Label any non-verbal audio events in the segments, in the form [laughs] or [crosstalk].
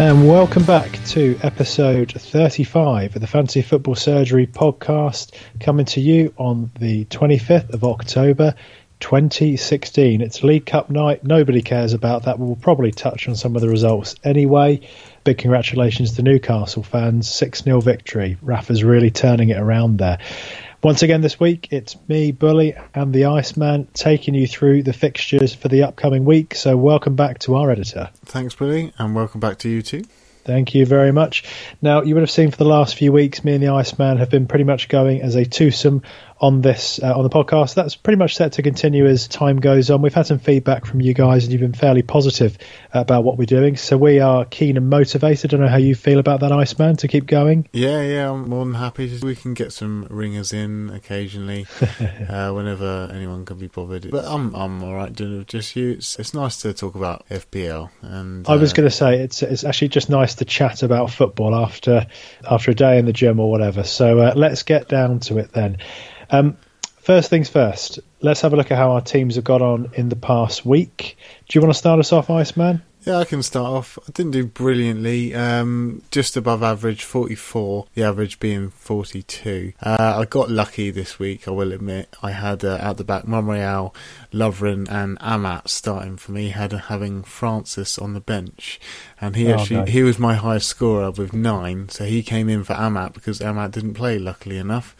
And welcome back to episode 35 of the Fantasy Football Surgery podcast, coming to you on the 25th of October 2016. It's League Cup night. Nobody cares about that. We'll probably touch on some of the results anyway. Big congratulations to Newcastle fans. 6 0 victory. Rafa's really turning it around there. Once again this week, it's me, Bully, and the Iceman taking you through the fixtures for the upcoming week. So, welcome back to our editor. Thanks, Bully, and welcome back to you too. Thank you very much. Now, you would have seen for the last few weeks, me and the Iceman have been pretty much going as a twosome on this uh, on the podcast. That's pretty much set to continue as time goes on. We've had some feedback from you guys, and you've been fairly positive about what we're doing. So we are keen and motivated. I don't know how you feel about that, Iceman, to keep going. Yeah, yeah, I'm more than happy. We can get some ringers in occasionally, [laughs] uh, whenever anyone can be bothered. But I'm I'm all right doing it with just you. It's, it's nice to talk about FPL. And I was uh, going to say it's it's actually just nice to chat about football after after a day in the gym or whatever. So uh, let's get down to it then. Um, first things first, let's have a look at how our teams have got on in the past week. Do you want to start us off, Iceman? Yeah, I can start off. I didn't do brilliantly, um, just above average, 44, the average being 42. Uh, I got lucky this week, I will admit. I had uh, at the back Monreal, Lovren, and Amat starting for me, had having Francis on the bench. And he oh, actually, no. he was my highest scorer with nine, so he came in for Amat because Amat didn't play, luckily enough.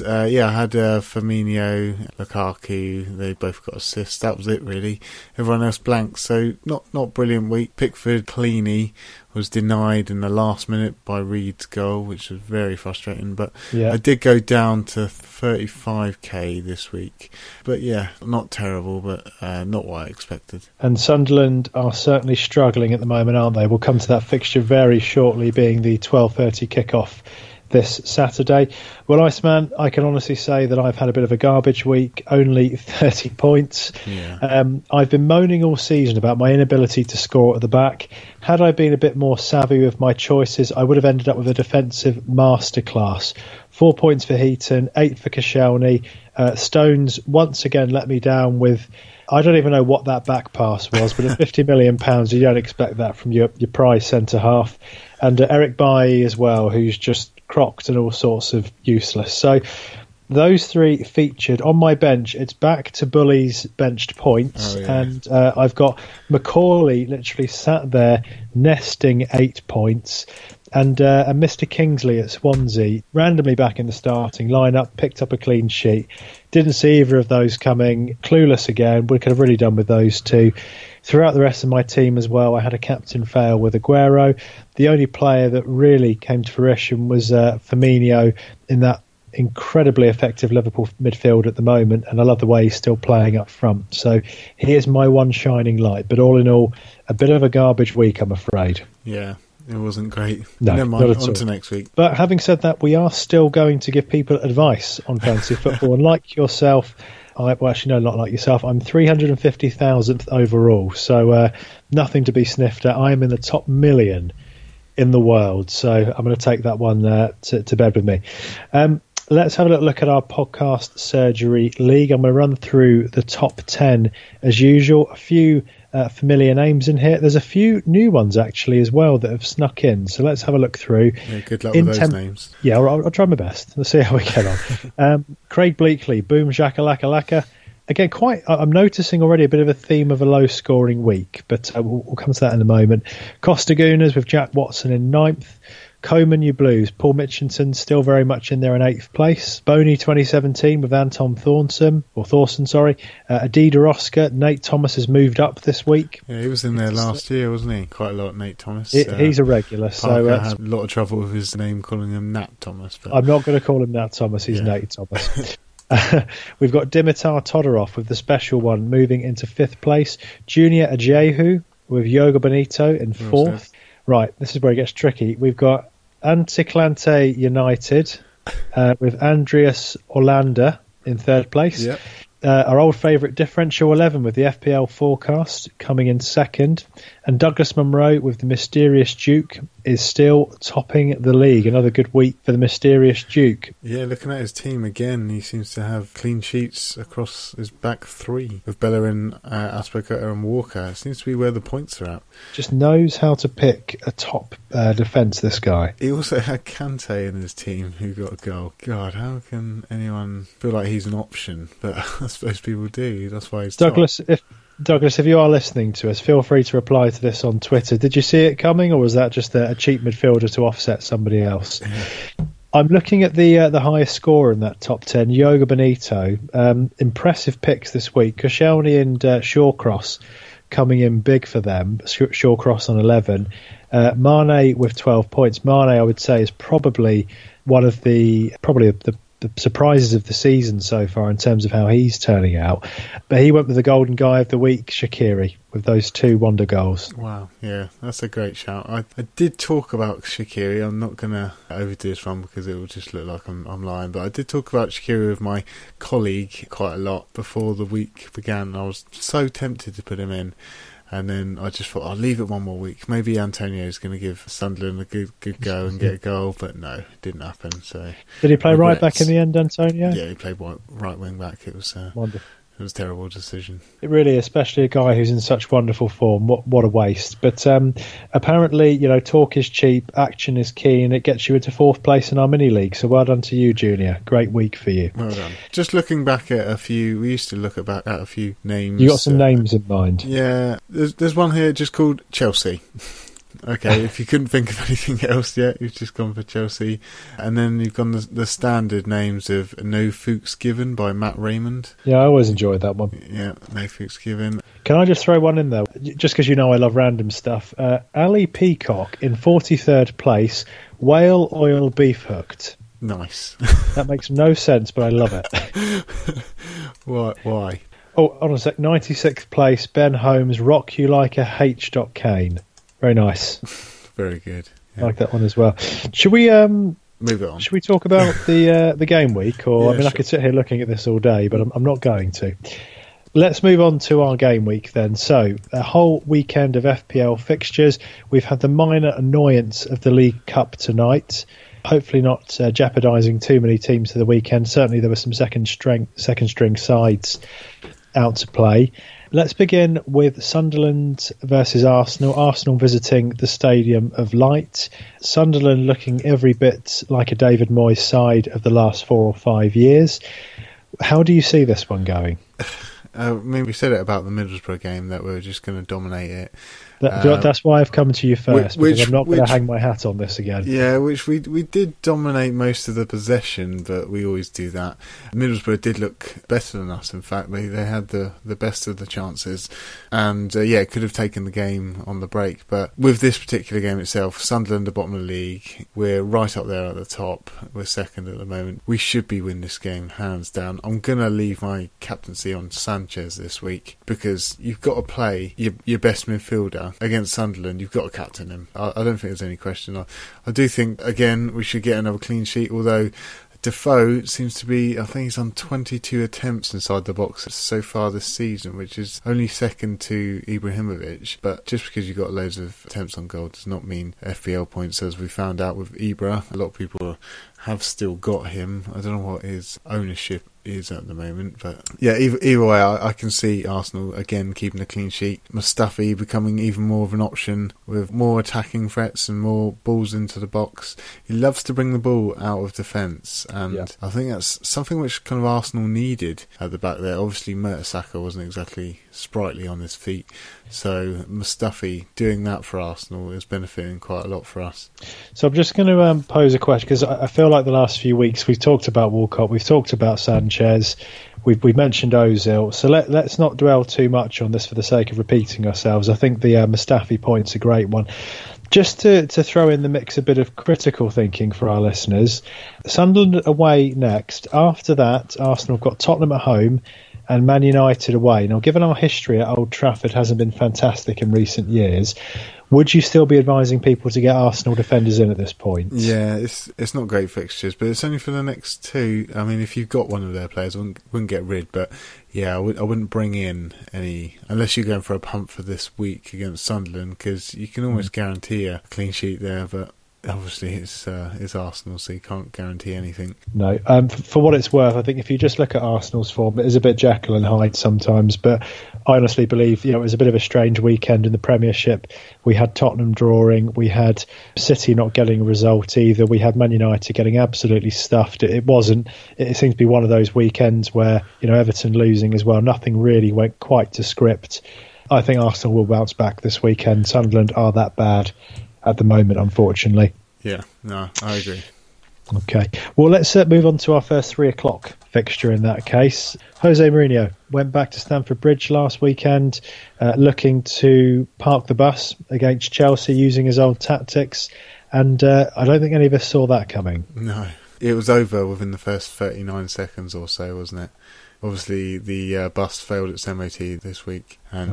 Uh, yeah, I had uh, Firmino, Lukaku. They both got assists. That was it, really. Everyone else blank. So not not brilliant week. Pickford, Cleany was denied in the last minute by Reid's goal, which was very frustrating. But yeah. I did go down to 35k this week. But yeah, not terrible, but uh, not what I expected. And Sunderland are certainly struggling at the moment, aren't they? We'll come to that fixture very shortly, being the 12:30 kickoff this Saturday. Well, Iceman, I can honestly say that I've had a bit of a garbage week, only [laughs] 30 points. Yeah. Um, I've been moaning all season about my inability to score at the back. Had I been a bit more savvy with my choices, I would have ended up with a defensive masterclass. Four points for Heaton, eight for Koscielny. Uh, Stones once again let me down with. I don't even know what that back pass was, but at [laughs] fifty million pounds, you don't expect that from your your prize centre half, and uh, Eric Bailly as well, who's just crocked and all sorts of useless. So those three featured on my bench. It's back to Bully's benched points, oh, yeah. and uh, I've got McAuley literally sat there nesting eight points, and uh, and Mr Kingsley at Swansea randomly back in the starting lineup, picked up a clean sheet. Didn't see either of those coming. Clueless again. We could have really done with those two throughout the rest of my team as well, I had a captain fail with Aguero. The only player that really came to fruition was uh, Firmino in that incredibly effective Liverpool midfield at the moment, and I love the way he's still playing up front. So he is my one shining light. But all in all, a bit of a garbage week, I'm afraid. Yeah. It wasn't great. No, Never mind. On to next week. But having said that, we are still going to give people advice on fantasy [laughs] football. and like yourself, I, well, actually, no, not like yourself. I'm 350,000th overall, so uh, nothing to be sniffed at. I am in the top million in the world, so I'm going to take that one uh, to, to, bed with me. Um, let's have a little look at our podcast surgery league. I'm going to run through the top 10 as usual. A few uh, familiar names in here. There's a few new ones actually as well that have snuck in. So let's have a look through. Yeah, good luck in with those names. Yeah, I'll, I'll, try my best. Let's see how we get on. [laughs] um, Craig Bleakley, Boom Shakalaka Laka. Again, quite. I'm noticing already a bit of a theme of a low-scoring week, but uh, we'll, we'll, come to that in a moment. Costa Gooners with Jack Watson in ninth. Coleman, you Blues. Paul Mitchinson still very much in there in eighth place. Boney 2017 with Anton Thornton, or Thorson, sorry. Uh, Adida Oscar. Nate Thomas has moved up this week. Yeah, he was in there last year, wasn't he? Quite a lot, Nate Thomas. It, uh, he's a regular. Parker so uh, had a lot of trouble with his name, calling him Nat Thomas. But... I'm not going to call him Nat Thomas. He's yeah. Nate Thomas. Uh, [laughs] [laughs] we've got Dimitar Todorov with the special one moving into fifth place. Junior Ajehu with Yoga Benito in fourth. Right, this is where it gets tricky. We've got Anticlante United uh, with Andreas Orlando in third place. Yep. Uh, our old favourite differential 11 with the FPL forecast coming in second, and Douglas Monroe with the mysterious Duke is still topping the league. Another good week for the mysterious Duke. Yeah, looking at his team again, he seems to have clean sheets across his back three with Bellerin, uh, Azpilicueta, and Walker. It seems to be where the points are at. Just knows how to pick a top uh, defence. This guy. He also had Kante in his team, who got a goal. God, how can anyone feel like he's an option? But [laughs] I suppose people do. That's why he's Douglas. top. If Douglas, if you are listening to us, feel free to reply to this on Twitter. Did you see it coming, or was that just a, a cheap midfielder to offset somebody else? I'm looking at the uh, the highest score in that top ten, Yoga Benito. Um, impressive picks this week. Koscielny and uh, Shawcross coming in big for them. Shawcross on 11. Uh, Mane with 12 points. Mane, I would say, is probably one of the probably the the surprises of the season so far in terms of how he's turning out. But he went with the golden guy of the week, Shaqiri, with those two wonder goals. Wow, yeah, that's a great shout. I, I did talk about Shaqiri. I'm not going to overdo this one because it will just look like I'm, I'm lying. But I did talk about Shaqiri with my colleague quite a lot before the week began. I was so tempted to put him in. And then I just thought I'll leave it one more week. Maybe Antonio is going to give Sunderland a good good go and get a goal, but no, it didn't happen. So did he play regrets. right back in the end, Antonio? Yeah, he played right, right wing back. It was uh, wonderful. It was a terrible decision. It really, especially a guy who's in such wonderful form. What what a waste! But um, apparently, you know, talk is cheap, action is key, and it gets you into fourth place in our mini league. So well done to you, Junior. Great week for you. Well done. Just looking back at a few, we used to look at, at a few names. You got some uh, names in mind? Yeah, there's there's one here just called Chelsea. [laughs] Okay, if you couldn't think of [laughs] anything else yet, you've just gone for Chelsea. And then you've gone the, the standard names of No Fuchs Given by Matt Raymond. Yeah, I always enjoyed that one. Yeah, No Fuchs Given. Can I just throw one in there? Just because you know I love random stuff. Uh, Ali Peacock in 43rd place, whale oil beef hooked. Nice. [laughs] that makes no sense, but I love it. [laughs] Why? Why? Oh, on a sec. 96th place, Ben Holmes, Rock You Like a H. Kane. Very nice. [laughs] Very good. Yeah. I like that one as well. Should we um move on? Should we talk about the uh, the game week? Or yeah, I mean, sure. I could sit here looking at this all day, but I'm, I'm not going to. Let's move on to our game week then. So, a whole weekend of FPL fixtures. We've had the minor annoyance of the League Cup tonight. Hopefully, not uh, jeopardising too many teams for the weekend. Certainly, there were some second string second string sides out to play. Let's begin with Sunderland versus Arsenal. Arsenal visiting the Stadium of Light. Sunderland looking every bit like a David Moyes side of the last four or five years. How do you see this one going? [sighs] Uh, I mean, we said it about the Middlesbrough game that we are just going to dominate it. That, um, that's why I've come to you first which, because I'm not going to hang my hat on this again. Yeah, which we we did dominate most of the possession, but we always do that. Middlesbrough did look better than us. In fact, they they had the the best of the chances, and uh, yeah, could have taken the game on the break. But with this particular game itself, Sunderland, the bottom of the league, we're right up there at the top. We're second at the moment. We should be win this game hands down. I'm gonna leave my captaincy on Sanchez this week because you've got to play your your best midfielder against Sunderland, you've got to captain him. I, I don't think there's any question. I, I do think again we should get another clean sheet. Although Defoe seems to be, I think he's on 22 attempts inside the box so far this season, which is only second to Ibrahimovic. But just because you've got loads of attempts on goal does not mean FPL points, as we found out with Ibra. A lot of people have still got him. I don't know what his ownership is at the moment. But yeah, either, either way, I, I, can see Arsenal again keeping a clean sheet. Mustafi becoming even more of an option with more attacking threats and more balls into the box. He loves to bring the ball out of defence, and yeah. I think that's something which kind of Arsenal needed at the back there. Obviously, Mertesacker wasn't exactly sprightly on his feet. So Mustafi doing that for Arsenal is benefiting quite a lot for us. So I'm just going to um, pose a question because I feel like the last few weeks we've talked about Walcott, we've talked about Sanchez, we've we've mentioned Ozil. So let let's not dwell too much on this for the sake of repeating ourselves. I think the uh, Mustafi point's a great one. Just to, to throw in the mix a bit of critical thinking for our listeners, Sunderland away next. After that, Arsenal have got Tottenham at home and Man United away. Now, given our history at Old Trafford hasn't been fantastic in recent years, Would you still be advising people to get Arsenal defenders in at this point? Yeah, it's it's not great fixtures, but it's only for the next two. I mean, if you've got one of their players, I wouldn't, wouldn't get rid. But yeah, I w- I wouldn't bring in any unless you're going for a pump for this week against Sunderland because you can almost hmm. guarantee a clean sheet there. But obviously it's uh, it's Arsenal, so you can't guarantee anything. No, um, for, what it's worth, I think if you just look at Arsenal's form, it is a bit Jekyll and Hyde sometimes. But I honestly believe you know it was a bit of a strange weekend in the Premiership. We had Tottenham drawing, we had City not getting a result either. We had Man United getting absolutely stuffed. It, it wasn't. It seems to be one of those weekends where you know Everton losing as well. Nothing really went quite to script. I think Arsenal will bounce back this weekend. Sunderland are that bad at the moment, unfortunately. Yeah, no, I agree. Okay, well, let's uh, move on to our first three o'clock fixture in that case. Jose Mourinho went back to Stamford Bridge last weekend, uh, looking to park the bus against Chelsea using his old tactics, and uh, I don't think any of us saw that coming. No, it was over within the first 39 seconds or so, wasn't it? Obviously, the uh, bus failed its MOT this week, and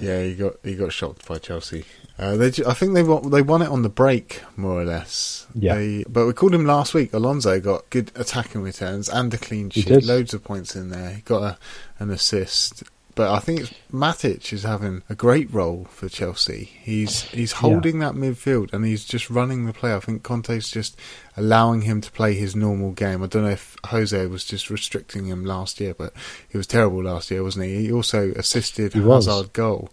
yeah, he got he got shocked by Chelsea. Uh, they, I think they won, they won it on the break, more or less. Yeah. They, but we called him last week. Alonso got good attacking returns and a clean sheet, loads of points in there. He got a, an assist. But I think it's Matic is having a great role for Chelsea. He's he's holding yeah. that midfield and he's just running the play. I think Conte's just allowing him to play his normal game. I don't know if Jose was just restricting him last year, but he was terrible last year, wasn't he? He also assisted he Hazard goal,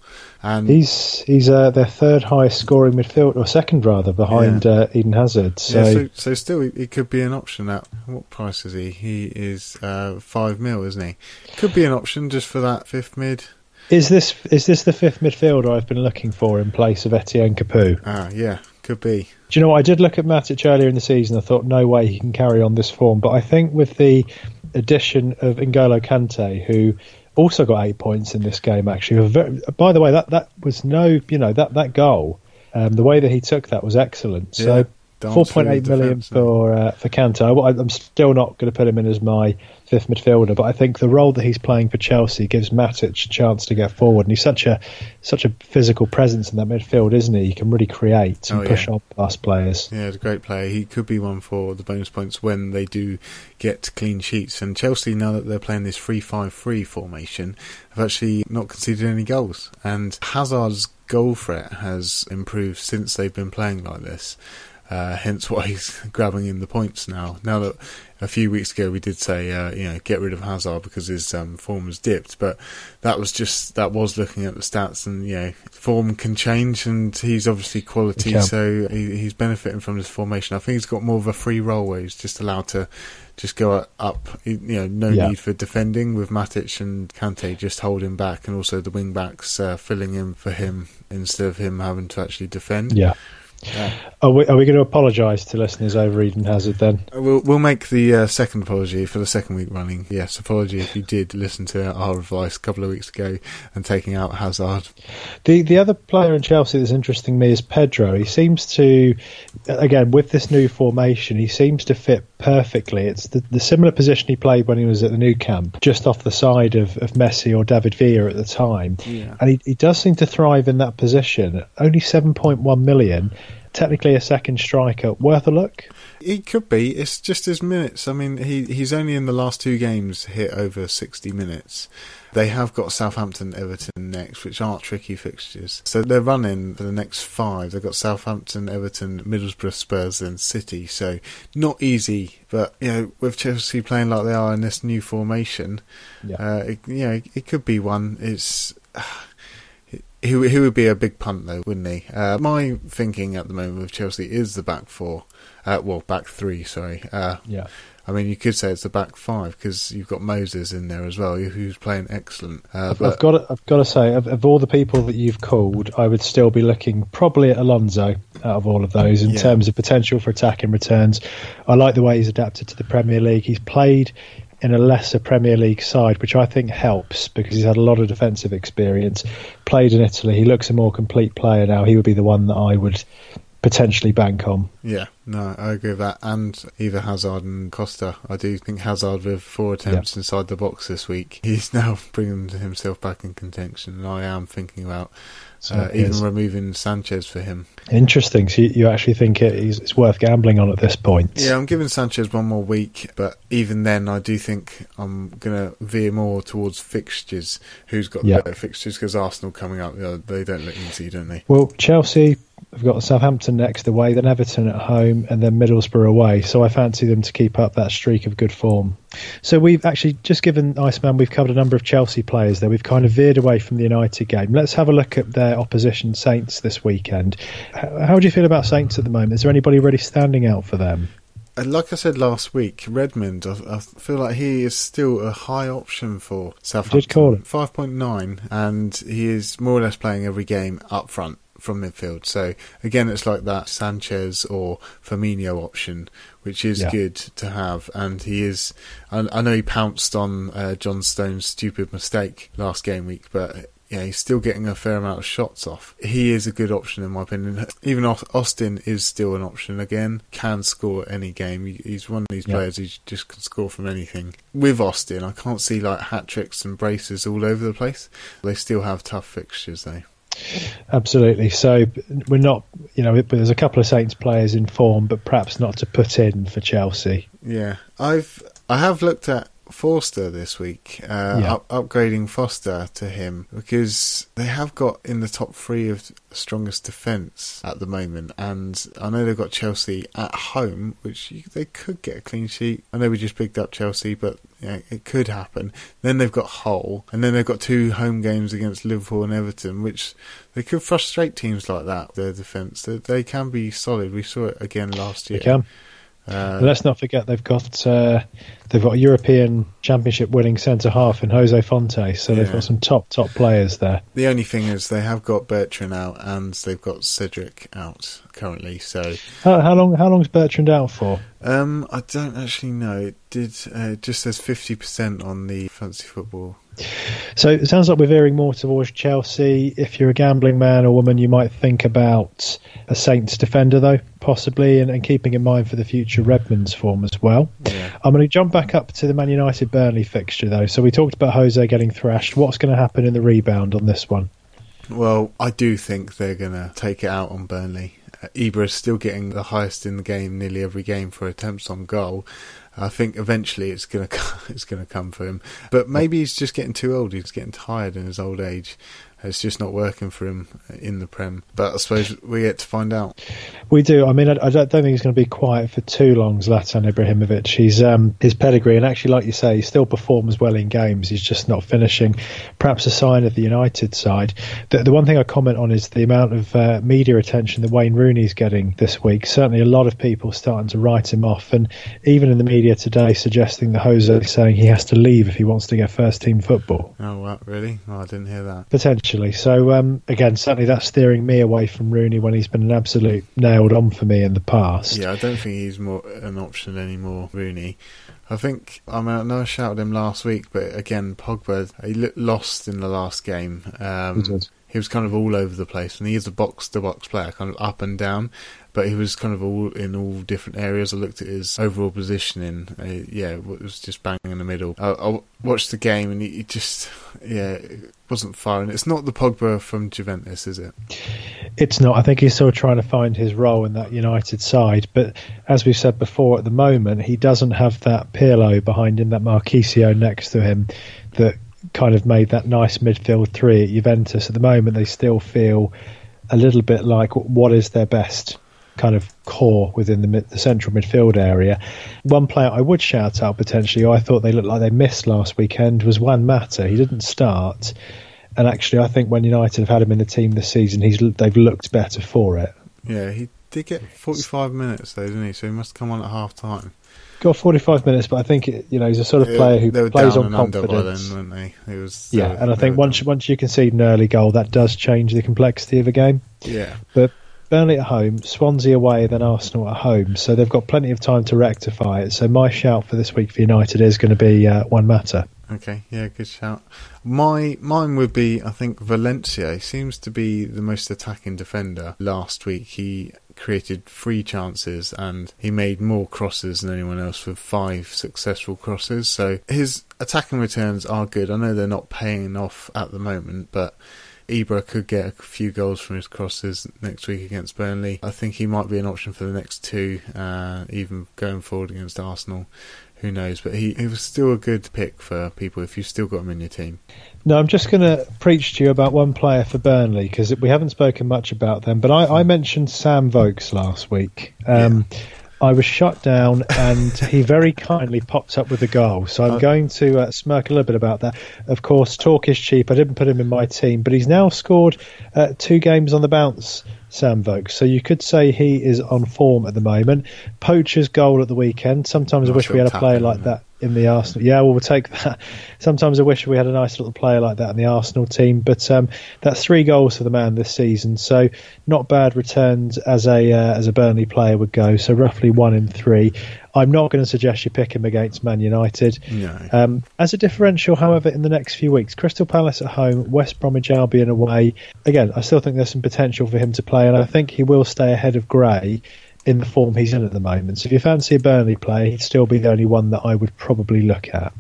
and he's he's uh, their third highest scoring midfield or second rather behind yeah. uh, Eden Hazard. So. Yeah, so, so still he, he, could be an option. At what price is he? He is uh, five mil, isn't he? Could be an option just for that fifth mid. Is this is this the fifth midfielder I've been looking for in place of Etienne Capoue? Ah, yeah, could be. Do you know what? I did look at Matic earlier in the season. I thought, no way he can carry on this form. But I think with the addition of N'Golo Kante, who also got eight points in this game, actually. Very, by the way, that, that was no, you know, that, that goal, um, the way that he took that was excellent. So Four point eight million for uh, for Kante. I'm still not going to put him in as my fifth midfielder, but I think the role that he's playing for Chelsea gives Matic a chance to get forward, and he's such a such a physical presence in that midfield, isn't he? He can really create and oh, push yeah. on past players. Yeah, he's a great player. He could be one for the bonus points when they do get clean sheets. And Chelsea, now that they're playing this 3-5-3 formation, have actually not conceded any goals, and Hazard's goal threat has improved since they've been playing like this. Uh, hence why he's [laughs] grabbing in the points now. Now that a few weeks ago we did say, uh, you know, get rid of Hazard because his um, form has dipped, but that was just that was looking at the stats, and you know, form can change, and he's obviously quality, so he, he's benefiting from this formation. I think he's got more of a free role where he's just allowed to just go up. You know, no yeah. need for defending with Matic and Kante just holding back, and also the wing backs uh, filling in for him instead of him having to actually defend. Yeah. Yeah. Are we, are we going to apologise to listeners over Eden Hazard then? We'll, we'll make the uh, second apology for the second week running. Yes, apology if you did listen to our advice a couple of weeks ago and taking out Hazard. The the other player in Chelsea that's interesting me is Pedro. He seems to, again, with this new formation, he seems to fit perfectly. It's the, the similar position he played when he was at the Nou Camp, just off the side of, of Messi or David Villa at the time. Yeah. And he, he does seem to thrive in that position. Only 7.1 million technically a second striker. Worth a look? He could be. It's just his minutes. I mean, he he's only in the last two games hit over 60 minutes. They have got Southampton, Everton next, which aren't tricky fixtures. So they're running for the next five. They've got Southampton, Everton, Middlesbrough, Spurs, and City. So not easy, but you know, with Chelsea playing like they are in this new formation, yeah, uh, it, you know, it could be one. It's [sighs] he, he would be a big punt though, wouldn't he? Uh, my thinking at the moment with Chelsea is the back four, uh, well, back three. Sorry. Uh, yeah. I mean, you could say it's the back five because you've got Moses in there as well, who's playing excellent. Uh, I've, I've, got to, I've got to say, of, of, all the people that you've called, I would still be looking probably at Alonso out of all of those in yeah. terms of potential for attacking returns. I like the way he's adapted to the Premier League. He's played in a lesser Premier League side, which I think helps because he's had a lot of defensive experience. Played in Italy, he looks a more complete player now. He would be the one that I would potentially bank on. Yeah, No, I agree with that. And either Hazard and Costa. I do think Hazard with four attempts yeah. inside the box this week, [laughs] he's now bringing himself back in contention. And I am thinking about uh, even removing Sanchez for him. Interesting. So you, you actually think it is, it's worth gambling on at this point? Yeah, I'm giving Sanchez one more week, but even then, I do think I'm going to veer more towards fixtures. Who's got yep. better fixtures? Because Arsenal coming up, they don't look easy, don't they? Well, Chelsea We've got Southampton next away, then Everton at home, and then Middlesbrough away. So I fancy them to keep up that streak of good form. So we've actually just given Iceman, we've covered a number of Chelsea players there. We've kind of veered away from the United game. Let's have a look at their opposition Saints this weekend. How do you feel about Saints at the moment? Is there anybody really standing out for them? Like I said last week, Redmond, I, I, feel like he is still a high option for Southampton. Did call it 5.9, and he is more or less playing every game up front from midfield. So again, it's like that Sanchez or Firmino option, which is yeah. good to have. And he is. I, I know he pounced on uh, John Stones' stupid mistake last game week, but. Yeah, he's still getting a fair amount of shots off. He is a good option in my opinion. Even Austin is still an option again. Can score any game. He's one of these players who just can score from anything. With Austin, I can't see like hat tricks and braces all over the place. They still have tough fixtures though. Absolutely. So we're not, you know, there's a couple of Saints players in form, but perhaps not to put in for Chelsea. Yeah, I've I have looked at Forster this week, uh, yeah. up, upgrading Foster to him because they have got in the top three of strongest defence at the moment, and I know they've got Chelsea at home, which they could get a clean sheet. I know we just picked up Chelsea, but yeah, it could happen. Then they've got Hull, and then they've got two home games against Liverpool and Everton, which they could frustrate teams like that. Their defence, they, they can be solid. We saw it again last year. They can. Uh, let's not forget they've got uh, they've got a European Championship winning centre half in Jose Fonte, so yeah. they've got some top top players there. The only thing is they have got Bertrand out and they've got Cedric out currently. So how, how long how long's Bertrand out for? Um, I don't actually know. It did uh, it just says fifty percent on the fancy football so it sounds like we're veering more towards Chelsea. If you're a gambling man or woman, you might think about a Saints defender, though, possibly, and, and keeping in mind for the future Redmond's form as well. Yeah. I'm going to jump back up to the Man United Burnley fixture, though. So we talked about Jose getting thrashed. What's going to happen in the rebound on this one? Well, I do think they're going to take it out on Burnley. Uh, Ibra is still getting the highest in the game nearly every game for attempts on goal. I think eventually it's gonna [laughs] it's gonna come for him. But maybe he's just getting too old. He's getting tired in his old age. It's just not working for him in the Prem. But I suppose we get to find out. We do. I mean, I, I don't, think he's going to be quiet for too long, Zlatan Ibrahimovic. He's um, his pedigree, and actually, like you say, he still performs well in games. He's just not finishing. Perhaps a sign of the United side. The, the one thing I comment on is the amount of uh, media attention that Wayne Rooney's getting this week. Certainly, a lot of people starting to write him off, and even in the media today, suggesting that Jose saying he has to leave if he wants to get first team football. Oh, what, really? Oh, I didn't hear that. Potentially actually. So um, again, certainly that's steering me away from Rooney when he's been an absolute nailed on for me in the past. Yeah, I don't think he's more an option anymore, Rooney. I think I mean I know I shouted him last week, but again, Pogba he looked lost in the last game. Um, he, he was kind of all over the place, and he is a box to box player, kind of up and down but he was kind of all in all different areas. I looked at his overall positioning. Uh, yeah, it was just bang in the middle. I, I watched the game and he, he just, yeah, wasn't firing. It's not the Pogba from Juventus, is it? It's not. I think he's still trying to find his role in that United side. But as we've said before, at the moment, he doesn't have that Pirlo behind him, that Marchisio next to him, that kind of made that nice midfield three at Juventus. At the moment, they still feel a little bit like what is their best kind of core within the, mid, the central midfield area. One player I would shout out potentially, I thought they looked like they missed last weekend, was Juan Mata. He didn't start, and actually, I think when United have had him in the team this season, he's they've looked better for it. Yeah, he did get 45 minutes though, didn't he? So he must come on at half time. Got 45 minutes, but I think you know he's a sort of player who plays on confidence. Then, they? It was, yeah, and I think once once you concede an early goal, that does change the complexity of a game. Yeah, but Burnley at home, Swansea away, then Arsenal at home. So they've got plenty of time to rectify it. So my shout for this week for United is going to be uh, Juan Mata. Okay, yeah, good shout. My mine would be I think Valencia. Seems to be the most attacking defender. Last week he created three chances and he made more crosses than anyone else with five successful crosses. So his attacking returns are good. I know they're not paying off at the moment, but Ibra could get a few goals from his crosses next week against Burnley. I think he might be an option for the next two, uh, even going forward against Arsenal. Who knows? But he, he was still a good pick for people if you've still got him in your team. No, I'm just going to preach to you about one player for Burnley because we haven't spoken much about them. But I, I mentioned Sam Vokes last week. Um, yeah. I was shut down, and he very kindly popped up with a goal. So I'm oh. going to uh, smirk a little bit about that. Of course, talk is cheap. I didn't put him in my team, but he's now scored uh, two games on the bounce. Sam Vokes. So you could say he is on form at the moment. Poacher's goal at the weekend. Sometimes I wish we had a player like that in the Arsenal. Yeah, well, we'll take [laughs] that. Sometimes I wish we had a nice little player like that in the Arsenal team. But um, that's three goals for the man this season, so not bad returns as a uh, as a Burnley player would go. So roughly one in three. I'm not going to suggest you pick him against Man United. No. Um, as a differential, however, in the next few weeks, Crystal Palace at home, West Bromwich Albion away. Again, I still think there's some potential for him to play, and I think he will stay ahead of Gray in the form he's in at the moment. So if you fancy a Burnley player, he'd still be the only one that I would probably look at.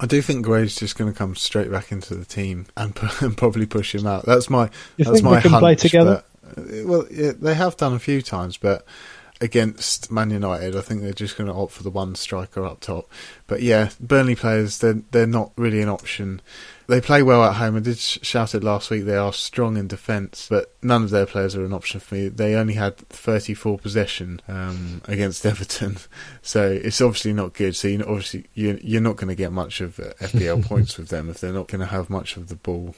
I do think Gray's just going to come straight back into the team and, [laughs] and probably push him out. That's my you that's my can hunch, play together. But, well, yeah, they have done a few times, but against Man United, I think they're just going to opt for the one striker up top. But yeah, Burnley players, they're they're not really an option they play well at home. I did shout it last week. They are strong in defence, but none of their players are an option for me. They only had 34 possession um, against Everton, [laughs] so it's obviously not good. So you obviously you're, you're not going to get much of uh, FPL [laughs] points with them if they're not going to have much of the ball.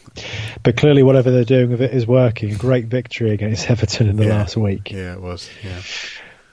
But clearly, whatever they're doing with it is working. Great victory against Everton in the yeah. last week. Yeah, it was. Yeah.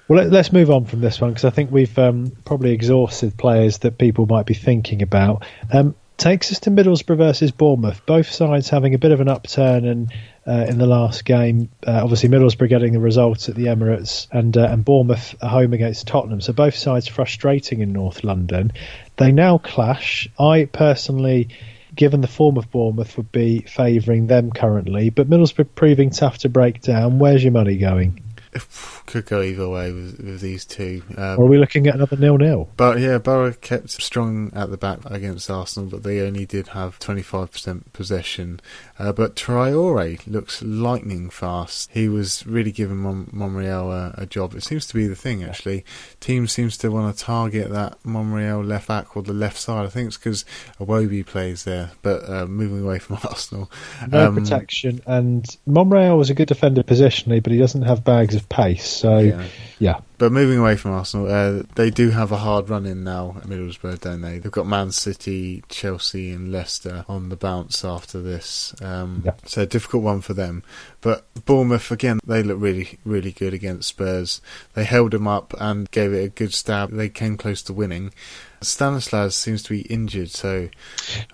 Well, let, us move on from this one because I think we've um, probably exhausted players that people might be thinking about. Um, takes us to Middlesbrough versus Bournemouth. Both sides having a bit of an upturn and uh, in the last game. Uh, obviously, Middlesbrough getting the results at the Emirates, and uh, and Bournemouth home against Tottenham. So both sides frustrating in North London. They now clash. I personally. Given the form of Bournemouth, would be favouring them currently, but Middlesbrough proving tough to break down. Where's your money going? [laughs] could go either way with, with these two. Um, are we looking at another nil-nil? But yeah, Borough kept strong at the back against Arsenal, but they only did have 25% possession. Uh, but Traore looks lightning fast. He was really giving Mon- Monreal a, a, job. It seems to be the thing actually. Teams seems to want to target that Monreal left back or the left side. I think it's because Iwobi plays there, but uh, moving away from [laughs] Arsenal. No um, protection, and Monreal was a good defender positionally, but he doesn't have bags of pace. So yeah. yeah. But moving away from Arsenal, uh, they do have a hard run in now at Middlesbrough, don't they? They've got Man City, Chelsea, and Leicester on the bounce after this. Um, yeah. So difficult one for them. But Bournemouth again, they look really, really good against Spurs. They held them up and gave it a good stab. They came close to winning. Stanislas seems to be injured, so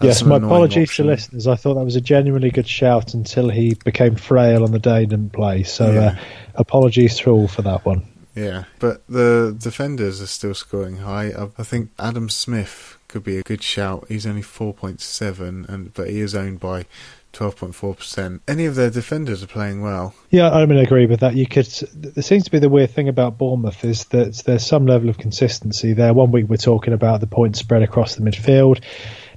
yes. My apologies option. to listeners. I thought that was a genuinely good shout until he became frail on the day and didn't play. So yeah. uh, apologies to all for that one. Yeah, but the defenders are still scoring high. I, I think Adam Smith could be a good shout. He's only four point seven, and but he is owned by 12.4%. Any of their defenders are playing well. Yeah, I mean, I agree with that. You could. There seems to be the weird thing about Bournemouth is that there's some level of consistency there. One week we're talking about the points spread across the midfield.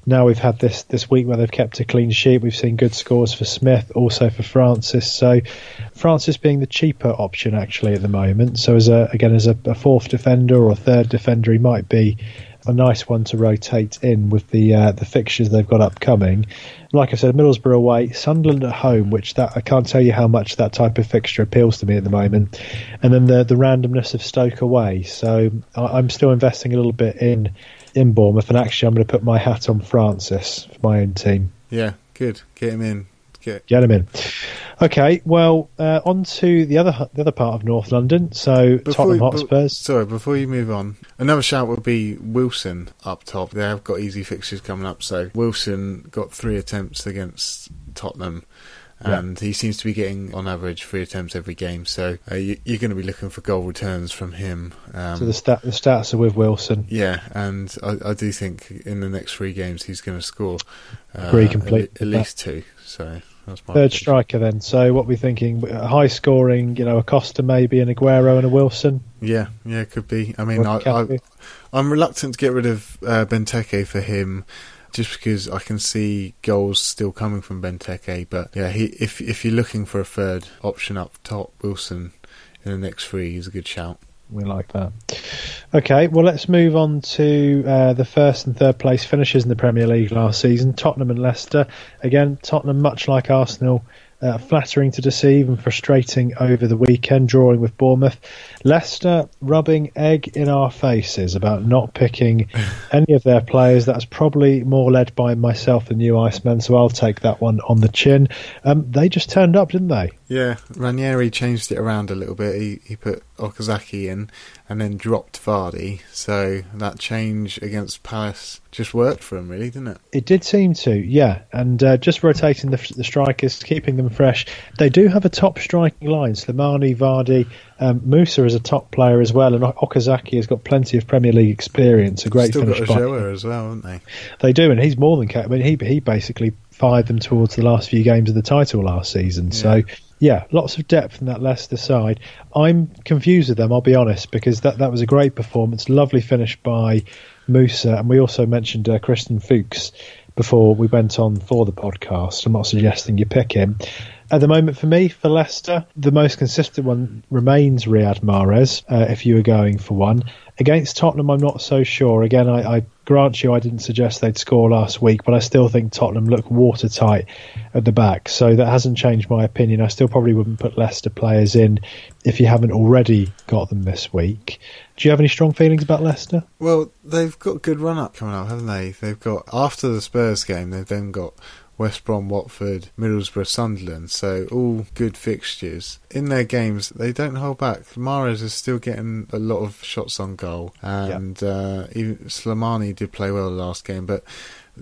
Now we've had this this week where they've kept a clean sheet. We've seen good scores for Smith, also for Francis. So Francis being the cheaper option actually at the moment. So as a again as a, a fourth defender or a third defender, he might be a nice one to rotate in with the uh, the fixtures they've got upcoming. Like I said, Middlesbrough away, Sunderland at home, which that I can't tell you how much that type of fixture appeals to me at the moment, and then the the randomness of Stoke away. So I, I'm still investing a little bit in in Bournemouth, and actually I'm going to put my hat on Francis for my own team. Yeah, good. Get him in. Get, Get him in. Okay, well, uh, on to the other the other part of North London. So before Tottenham Hotspurs. sorry, before you move on, another shout would be Wilson up top. They have got easy fixtures coming up. So Wilson got three attempts against Tottenham. And yeah. he seems to be getting, on average, three attempts every game. So uh, you, are going to be looking for goal returns from him. Um, so the, stat, the stats are with Wilson. Yeah, and I, I do think in the next three games he's going to score. Uh, Agree completely. At, at least two. So That's my Third striker then. So what we're thinking? High scoring, you know, a Costa maybe, and Aguero and a Wilson. Yeah, yeah, could be. I mean, I, I, I'm reluctant to get rid of uh, Benteke for him, just because I can see goals still coming from Benteke. But yeah, he, if if you're looking for a third option up top, Wilson in the next three is a good shout. We like that. Okay, well, let's move on to uh, the first and third place finishes in the Premier League last season Tottenham and Leicester. Again, Tottenham, much like Arsenal, uh, flattering to deceive and frustrating over the weekend, drawing with Bournemouth. Leicester rubbing egg in our faces about not picking [laughs] any of their players. That's probably more led by myself than you, Iceman, so I'll take that one on the chin. Um, they just turned up, didn't they? Yeah, Ranieri changed it around a little bit. He he put Okazaki in and then dropped Vardy. So that change against Palace just worked for him, really, didn't it? It did seem to, yeah, and uh, just rotating the, the strikers, keeping them fresh. They do have a top striking line: Slimani, Vardy, um, Musa is a top player as well, and Okazaki has got plenty of Premier League experience. A great Still finish got Ulloa as well, haven't they? they do, and he's more than. ca- I mean, he he basically fired them towards the last few games of the title last season. So. Yeah, lots of depth in that Leicester side. I'm confused with them, I'll be honest, because that, that was a great performance. Lovely finish by Musa. And we also mentioned uh, Christian Fuchs before we went on for the podcast. I'm not suggesting you pick him. At the moment, for me, for Leicester, the most consistent one remains Riyad Mahrez, uh, if you were going for one. Against Tottenham, I'm not so sure. Again, I, I grant you I didn't suggest they'd score last week, but I still think Tottenham look watertight at the back. So that hasn't changed my opinion. I still probably wouldn't put Leicester players in if you haven't already got them this week. Do you have any strong feelings about Leicester? Well, they've got a good run up coming up, haven't they? They've got after the Spurs game, they've then got West Brom, Watford, Middlesbrough, Sunderland. So all good fixtures. In their games, they don't hold back. Mahrez is still getting a lot of shots on goal, and uh, even Slimani did play well the last game, but.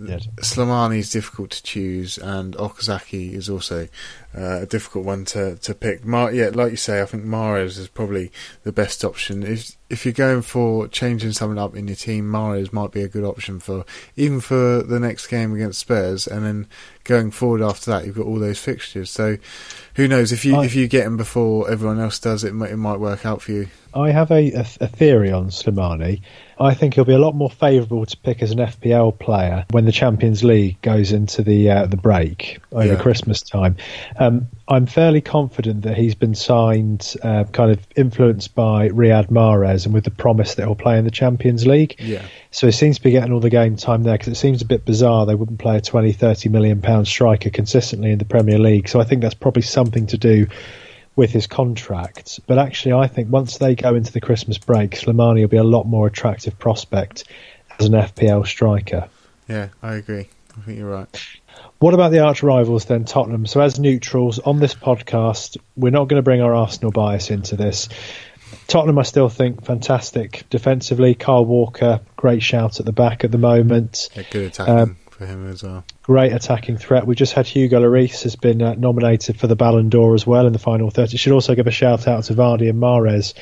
Yes. Slimani is difficult to choose, and Okazaki is also uh, a difficult one to to pick. Mar- yeah, like you say, I think Mahrez is probably the best option. If if you're going for changing something up in your team, Mahrez might be a good option for even for the next game against Spurs, and then going forward after that, you've got all those fixtures. So who knows if you I- if you get him before everyone else does, it might, it might work out for you. I have a, a, a theory on Slimani. I think he'll be a lot more favourable to pick as an FPL player when the Champions League goes into the uh, the break over Yeah. Christmas time. Um, I'm fairly confident that he's been signed, uh, kind of influenced by Riyad Mahrez, and with the promise that he'll play in the Champions League. Yeah. So he seems to be getting all the game time there because it seems a bit bizarre they wouldn't play a 20, 30 million pound striker consistently in the Premier League. So I think that's probably something to do with his contract. But actually, I think once they go into the Christmas break, Slimani will be a lot more attractive prospect as an FPL striker. Yeah, I agree. I think you're right. What about the arch rivals then, Tottenham? So, as neutrals on this podcast, we're not going to bring our Arsenal bias into this. Tottenham, I still think fantastic defensively. Kyle Walker, great shout at the back at the moment. Yeah, good attacking Um, for him as well. Great attacking threat. We just had Hugo Lloris has been uh, nominated for the Ballon d'Or as well in the final 30. Should also give a shout out to Vardy and Mahrez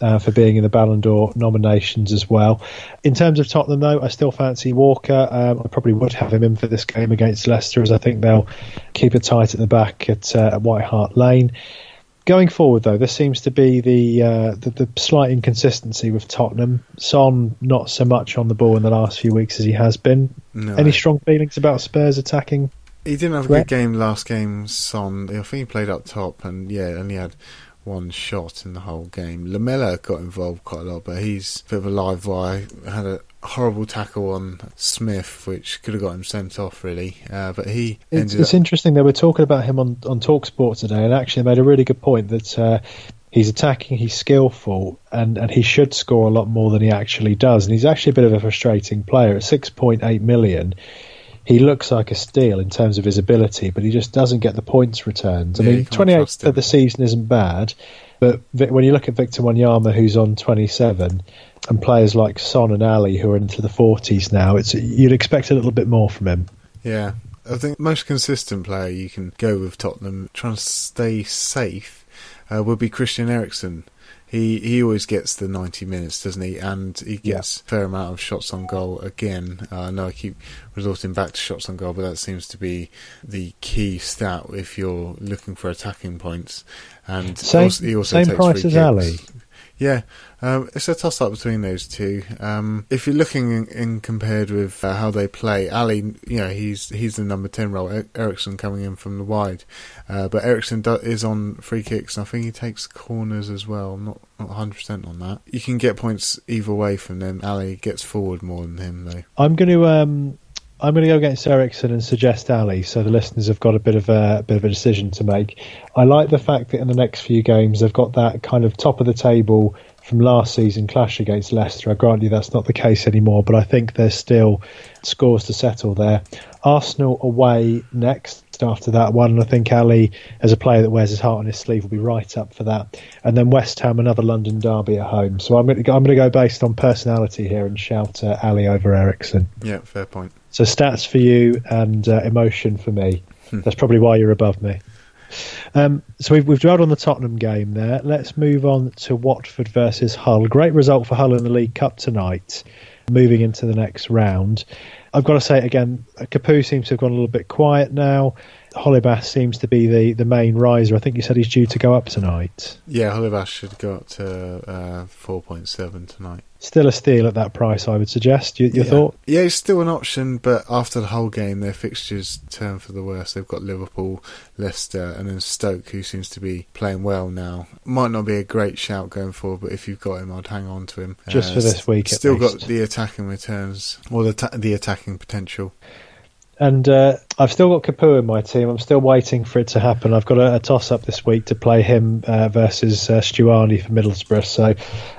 uh, for being in the Ballon d'Or nominations as well. In terms of Tottenham, though, I still fancy Walker. Um, I probably would have him in for this game against Leicester, as I think they'll keep it tight at the back at, uh, at White Hart Lane. Going forward, though, there seems to be the, uh, the the slight inconsistency with Tottenham. Son not so much on the ball in the last few weeks as he has been. No. Any strong feelings about Spurs attacking? He didn't have a Threat. good game last game, Son. I think he played up top and, yeah, only had one shot in the whole game. Lamela got involved quite a lot, but he's a bit of a live wire. Had a horrible tackle on Smith, which could have got him sent off, really. Uh, but he It's, it's up. interesting that we're talking about him on on Talksport today, and actually made a really good point that uh, he's attacking, he's skillful, and and he should score a lot more than he actually does. And he's actually a bit of a frustrating player at six point eight million. He looks like a steal in terms of his ability, but he just doesn't get the points returned. I Yeah, mean, can't 28 trust for him. the season isn't bad, but when you look at Victor Wanyama, who's on 27, and players like Son and Alli, who are into the 40s now, it's you'd expect a little bit more from him. Yeah. I think most consistent player you can go with Tottenham, trying to stay safe. uh, would be Christian Eriksen. He he always gets the 90 minutes, doesn't he? And he gets a fair amount of shots on goal again. Uh, I know I keep resorting back to shots on goal, but that seems to be the key stat if you're looking for attacking points. And Same, also, he also same takes price as kicks. Alli. Yeah, um, it's a toss up between those two. Um, if you're looking in, in compared with uh, how they play, Alli, you know, he's he's the number ten role. Eriksen coming in from the wide, uh, but Eriksen do- is on free kicks, and I think he takes corners as well. I'm not not 100 percent on that. You can get points either way from them. Alli gets forward more than him though. I'm going to um, I'm going to go against Eriksen and suggest Alli, so the listeners have got a bit of a, a bit of a decision to make. I like the fact that in the next few games they've got that kind of top of the table from last season clash against Leicester. I grant you that's not the case anymore, but I think there's still scores to settle there. Arsenal away next after that one, I think Alli, as a player that wears his heart on his sleeve, will be right up for that. And then West Ham, another London derby at home. So I'm going to go, I'm going to go based on personality here and shout uh, Alli over Eriksen. Yeah, fair point. So stats for you and uh, emotion for me. That's probably why you're above me. Um, so we've, we've dwelled on the Tottenham game there. Let's move on to Watford versus Hull. Great result for Hull in the League Cup tonight, moving into the next round. I've got to say it again, Capoue seems to have gone a little bit quiet now. Holebas seems to be the, the main riser. I think you said he's due to go up tonight. Yeah, Holebas should go up to uh, 4.7 tonight. Still a steal at that price, I would suggest. Your, your yeah. thought? Yeah, it's still an option, but after the whole game, their fixtures turn for the worse. They've got Liverpool, Leicester, and then Stoke, who seems to be playing well now. Might not be a great shout going forward, but if you've got him, I'd hang on to him. Just for uh, this week, at Still got the attacking returns, or the, ta- the attacking potential. And uh, I've still got Capoue in my team. I'm still waiting for it to happen. I've got a, a toss up this week to play him uh, versus uh, Stuani for Middlesbrough. So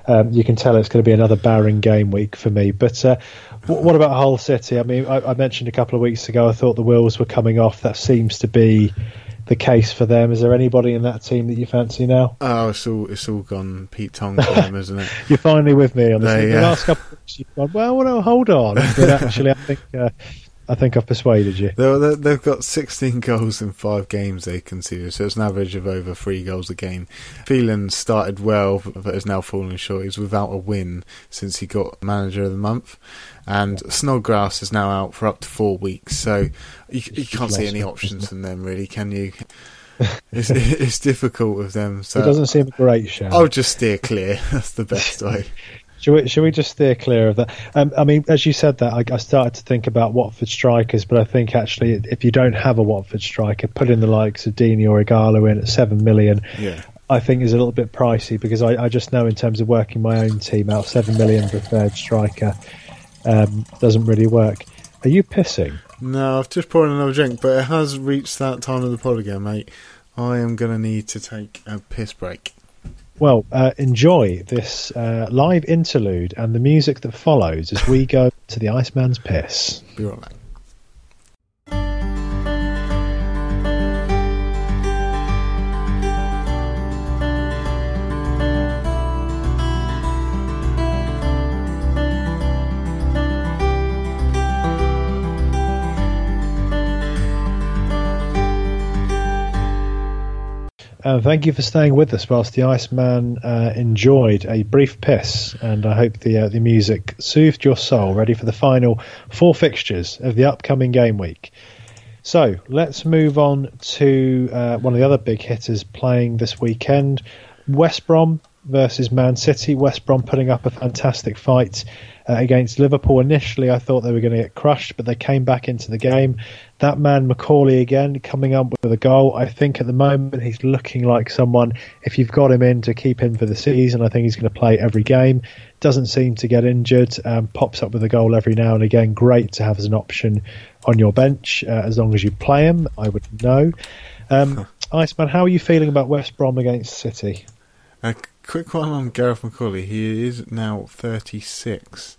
um, you can tell it's going to be another barren game week for me. But uh, w- what about Hull City? I mean, I, I mentioned a couple of weeks ago I thought the wheels were coming off. That seems to be the case for them. Is there anybody in that team that you fancy now? Oh, it's all it's all gone Pete Tong them, isn't it? [laughs] You're finally with me on this. They, the uh, last couple of weeks you've gone, well, well, no, hold on. But actually, I think. Uh, I think I've persuaded you. They're, they've got 16 [laughs] goals in five games they conceded, so it's an average of over three goals a game. Phelan started well, but has now fallen short. He's without a win since he got manager of the month. And Snodgrass is now out for up to four weeks, so you, you can't see any options from them, really, can you? It's, [laughs] it's difficult with them. So It doesn't seem a great show. I'll just steer clear. [laughs] That's the best way. Should we, should we just steer clear of that? Um, I mean, as you said that, I, I started to think about Watford strikers, but I think actually, if you don't have a Watford striker, putting the likes of Deeney or Ighalo in at seven million. Yeah. I think is a little bit pricey because I, I just know in terms of working my own team out, seven million for a third striker um, doesn't really work. Are you pissing? No, I've just poured another drink, but it has reached that time of the pod again, mate. I am going to need to take a piss break. Well, uh, enjoy this uh, live interlude and the music that follows as we go to the Iceman's piss. Be right back. Uh, thank you for staying with us whilst the Iceman uh, enjoyed a brief piss, and I hope the uh, the music soothed your soul. Ready for the final four fixtures of the upcoming game week. So let's move on to uh, one of the other big hitters playing this weekend: West Brom versus Man City. West Brom putting up a fantastic fight uh, against Liverpool. Initially, I thought they were going to get crushed, but they came back into the game. That man McAuley again coming up with a goal. I think at the moment he's looking like someone. If you've got him in to keep him for the season, I think he's going to play every game. Doesn't seem to get injured. Um, pops up with a goal every now and again. Great to have as an option on your bench uh, as long as you play him. I would know. Um, [laughs] Iceman, how are you feeling about West Brom against City? A quick one on Gareth McAuley. He is now 36.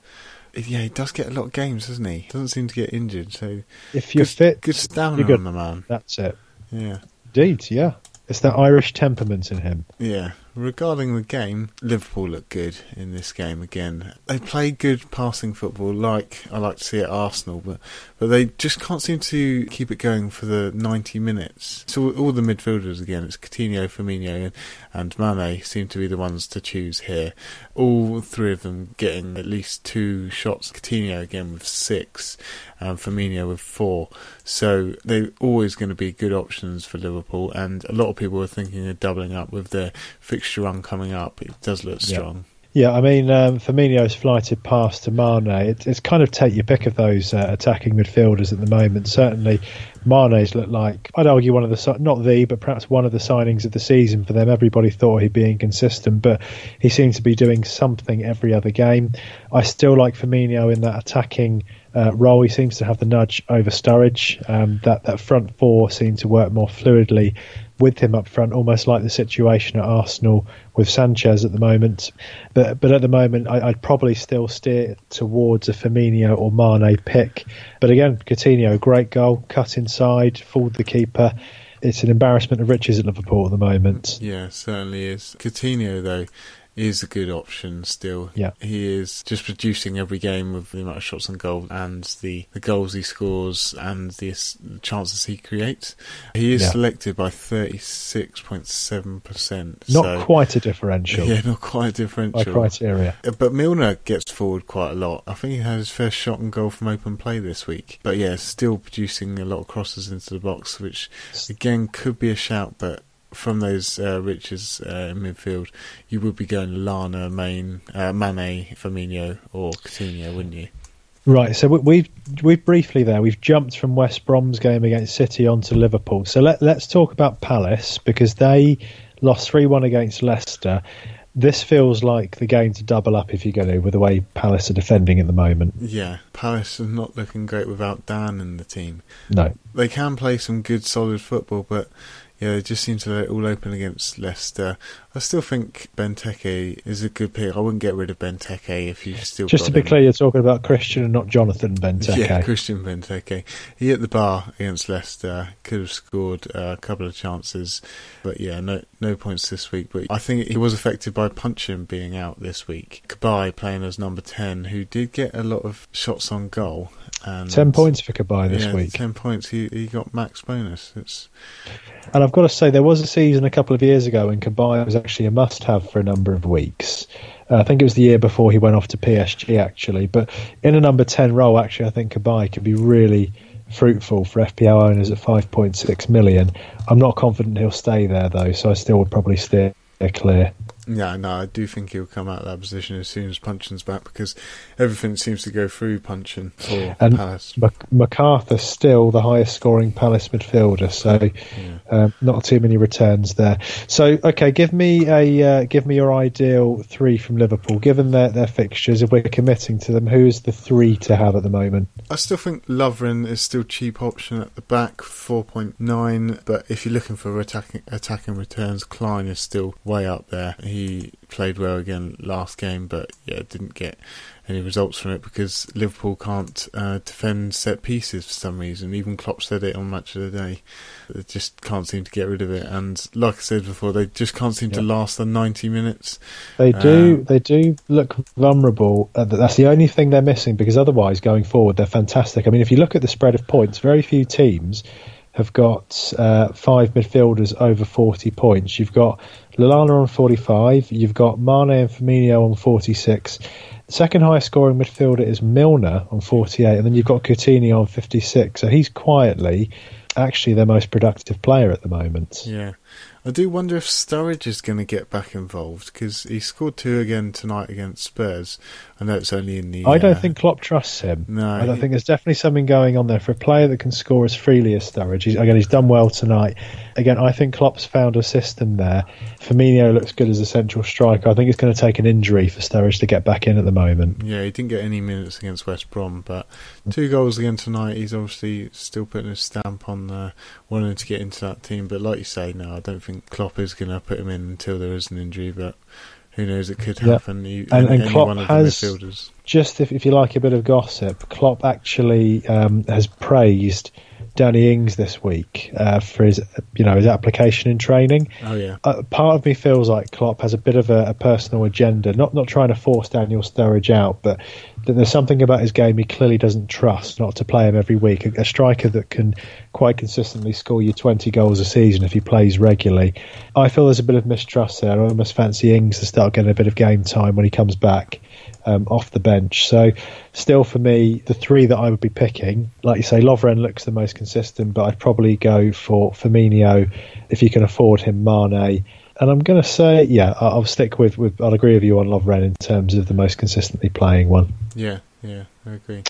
Yeah, he does get a lot of games, doesn't he? Doesn't seem to get injured, so If you're good, fit, good stamina you're good. on the man. that's it. Yeah, Indeed, yeah. It's that Irish temperament in him. yeah. Regarding the game, Liverpool looked good in this game again. They play good passing football, like I like to see at Arsenal, but but they just can't seem to keep it going for the 90 minutes. So all the midfielders again, it's Coutinho, Firmino, and, Mane seem to be the ones to choose here. All three of them getting at least two shots. Coutinho again with six, and Firmino with four. So they're always going to be good options for Liverpool, and a lot of people are thinking of doubling up with their fixture run coming up. It does look strong. Yeah, I mean, um, Firmino's flighted pass to Mane. It, it's kind of take your pick of those uh, attacking midfielders at the moment. Certainly, Mane's looked like I'd argue one of the not the, but perhaps one of the signings of the season for them. Everybody thought he'd be inconsistent, but he seems to be doing something every other game. I still like Firmino in that attacking uh, seems to have the nudge over Sturridge. Um, that that front four seem to work more fluidly with him up front, almost like the situation at Arsenal with Sanchez at the moment. But but at the moment, I, would probably still steer towards a Firmino or Mane pick. But again, Coutinho, great goal, cut inside, fooled the keeper. It's an embarrassment of riches at Liverpool at the moment. Yeah, certainly is. Coutinho, though, is a good option still. Yeah. He is just producing every game with the amount of shots on goal and the, the goals he scores and the chances he creates. He is yeah. selected by 36.7%. Not so, quite a differential. Yeah, not quite a differential. By criteria. Uh, but Milner gets forward quite a lot. I think he had his first shot and goal from open play this week. But yeah, still producing a lot of crosses into the box, which again could be a shout, but from those uh, riches uh, in midfield, you would be going Lallana, Main, uh, Mane, Firmino, or Coutinho, wouldn't you? Right. So we've we've briefly there we've jumped from West Brom's game against City onto Liverpool. So let let's talk about Palace because they lost three one against Leicester. This feels like the game to double up if you're going to, with the way Palace are defending at the moment. Yeah, Palace are not looking great without Dan in the team. No, they can play some good, solid football, but yeah, it just seems to let it all open against Leicester. I still think Benteke is a good pick. I wouldn't get rid of Benteke if you've still just to be him. clear, you're talking about Christian and not Jonathan Benteke. Yeah, Christian Benteke. He hit the bar against Leicester. Could have scored a couple of chances, but yeah, no no points this week. But I think he was affected by Puncheon being out this week. Cabaye playing as number ten, who did get a lot of shots on goal. And ten points for Cabaye this yeah, week. Ten points. He he got max bonus. It's and I've got to say, there was a season a couple of years ago when Cabaye was actually a must-have for a number of weeks. Uh, I think it was the year before he went off to PSG, actually. But in a number ten role, actually, I think Cabaye could be really fruitful for FPL owners at 5.6 million. I'm not confident he'll stay there though, so I still would probably steer clear. Yeah, no, I do think he'll come out of that position as soon as Puncheon's back because everything seems to go through Puncheon for and Palace. Mac- McArthur's still the highest scoring Palace midfielder, so yeah. um, not too many returns there. So, okay, give me a uh, give me your ideal three from Liverpool. Given their their fixtures, if we're committing to them, who is the three to have at the moment? I still think Lovren is still cheap option at the back, four point nine. But if you're looking for attacking attacking returns, Clyne is still way up there. He he played well again last game, but yeah, didn't get any results from it because Liverpool can't uh, defend set pieces for some reason. Even Klopp said it on Match of the Day. They just can't seem to get rid of it. And like I said before, they just can't seem to last the 90 minutes. They do. Uh, they do look vulnerable. Uh, that's the only thing they're missing because otherwise, going forward, they're fantastic. I mean, if you look at the spread of points, very few teams have got uh, five midfielders over 40 points. You've got Lallana on 45, you've got Mane and Firmino on 46. The second highest scoring midfielder is Milner on 48, and then you've got Coutinho on 56. So he's quietly actually their most productive player at the moment. Yeah. I do wonder if Sturridge is going to get back involved because he scored two again tonight against Spurs. I know it's only in the. I don't uh, think Klopp trusts him. No, I don't think there's definitely something going on there for a player that can score as freely as Sturridge. He's, again, he's done well tonight. Again, I think Klopp's found a system there. Firmino looks good as a central striker. I think it's going to take an injury for Sturridge to get back in at the moment. Yeah, he didn't get any minutes against West Brom, but two goals again tonight. He's obviously still putting his stamp on uh, wanting to get into that team. But like you say, no, I don't think think Klopp is going to put him in until there is an injury, but who knows? It could happen. And, and Klopp has just if, if you like a bit of gossip, Klopp actually um, has praised Danny Ings this week uh, for his, you know, his application in training. Oh yeah. Uh, part of me feels like Klopp has a bit of a, a, personal agenda, not not trying to force Daniel Sturridge out, but that there's something about his game he clearly doesn't trust not to play him every week. A, a striker that can quite consistently score you 20 goals a season if he plays regularly. I feel there's a bit of mistrust there. I almost fancy Ings to start getting a bit of game time when he comes back um, off the bench. So, still for me, the three that I would be picking, like you say, Lovren looks the most consistent, but I'd probably go for Firmino if you can afford him, Mane. And I'm going to say, yeah, I'll stick with, with. I'll agree with you on Love Lovren in terms of the most consistently playing one. Yeah, yeah, I agree.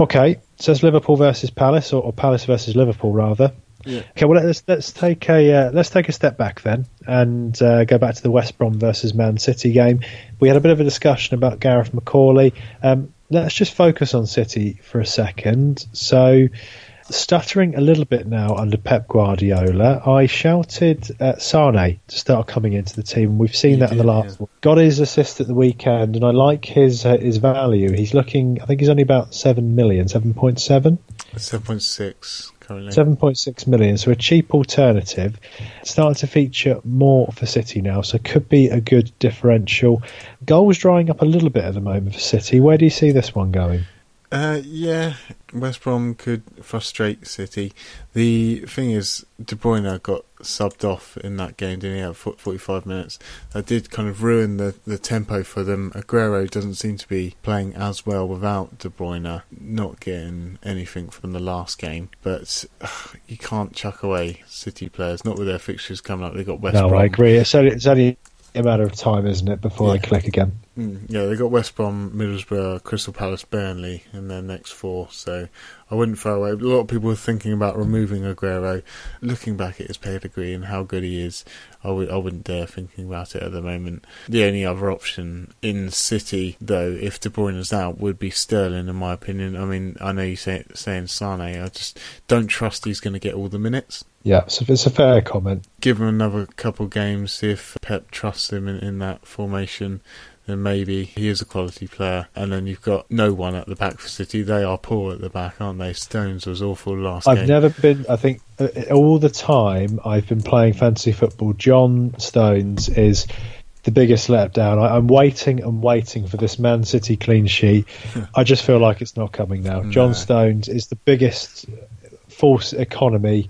Okay, so it's Liverpool versus Palace, or, or Palace versus Liverpool, rather. Yeah. Okay, well let's let's take a uh, let's take a step back then and uh, go back to the West Brom versus Man City game. We had a bit of a discussion about Gareth McAuley. Um, let's just focus on City for a second. So, stuttering a little bit now under Pep Guardiola, I shouted at Sane to start coming into the team. We've seen you that did, in the last yeah. one. Got his assist at the weekend, and I like his uh, his value. He's looking, I think he's only about seven million, seven point seven. Seven point six currently. 7.6 million, so a cheap alternative. Starting to feature more for City now, so could be a good differential. Goals drying up a little bit at the moment for City. Where do you see this one going? Uh, yeah, West Brom could frustrate City. The thing is, De Bruyne got subbed off in that game, didn't he? At 45 minutes, that did kind of ruin the, the tempo for them. Aguero doesn't seem to be playing as well without De Bruyne, not getting anything from the last game. But ugh, you can't chuck away City players, not with their fixtures coming up. They've got West no, Brom. I agree. It's only, it's only a matter of time, isn't it, before yeah. they click again? Mm, yeah, they got West Brom, Middlesbrough, Crystal Palace, Burnley in their next four. So I wouldn't throw away. A lot of people were thinking about removing Aguero. Looking back at his pedigree and how good he is, I w- I wouldn't dare thinking about it at the moment. The only other option in City, though, if De Bruyne is out, would be Sterling, in my opinion. I mean, I know you say saying Sane. I just don't trust he's going to get all the minutes. Yeah, so it's a fair comment. Give him another couple games, see if Pep trusts him in, in that formation then maybe he is a quality player. And then you've got no one at the back for City. They are poor at the back, aren't they? Stones was awful last I've game. never been, I think, uh, all the time I've been playing fantasy football, John Stones is the biggest letdown. I, am waiting and waiting for this Man City clean sheet. [laughs] I just feel like it's not coming now. No. John Stones is the biggest false economy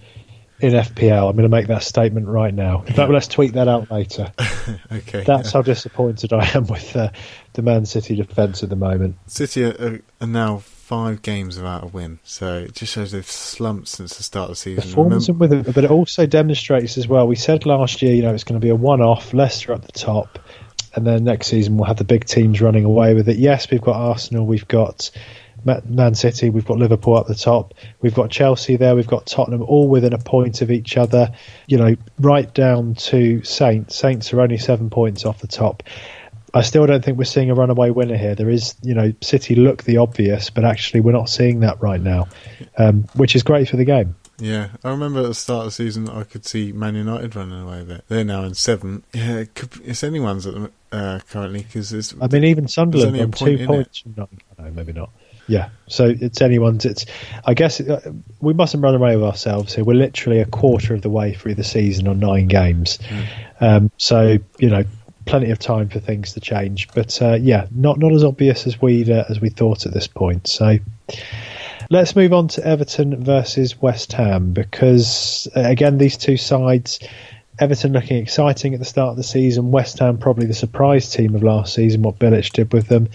in FPL. I'm going to make that statement right now. In fact, let's tweet that out later. [laughs] okay. That's yeah. how disappointed I am with uh, the Man City defence at the moment. City are, are, now five games without a win, so it just shows they've slumped since the start of the season. Performance Remember- with it, but it also demonstrates as well. We said last year, you know, it's going to be a one-off. Leicester at the top. And then next season we'll have the big teams running away with it. Yes, we've got Arsenal, we've got Man City, we've got Liverpool at the top, we've got Chelsea there, we've got Tottenham, all within a point of each other. You know, right down to Saints. Saints are only seven points off the top. I still don't think we're seeing a runaway winner here. There is, you know, City look the obvious, but actually we're not seeing that right now, um, which is great for the game. Yeah, I remember at the start of the season I could see Man United running away with it. They're now in seventh. Yeah, it could, it's anyone's at the, uh, currently because it's. I mean, even Sunderland on two points. No, maybe not. Yeah, so it's anyone's. It's, I guess, uh, we mustn't run away with ourselves here. We're literally a quarter of the way through the season on nine games, mm. um, so you know, plenty of time for things to change. But uh, yeah, not not as obvious as we uh, as we thought at this point. So. Let's move on to Everton versus West Ham because, uh, again, these two sides, Everton looking exciting at the start of the season. West Ham probably the surprise team of last season, what Bilic did with them.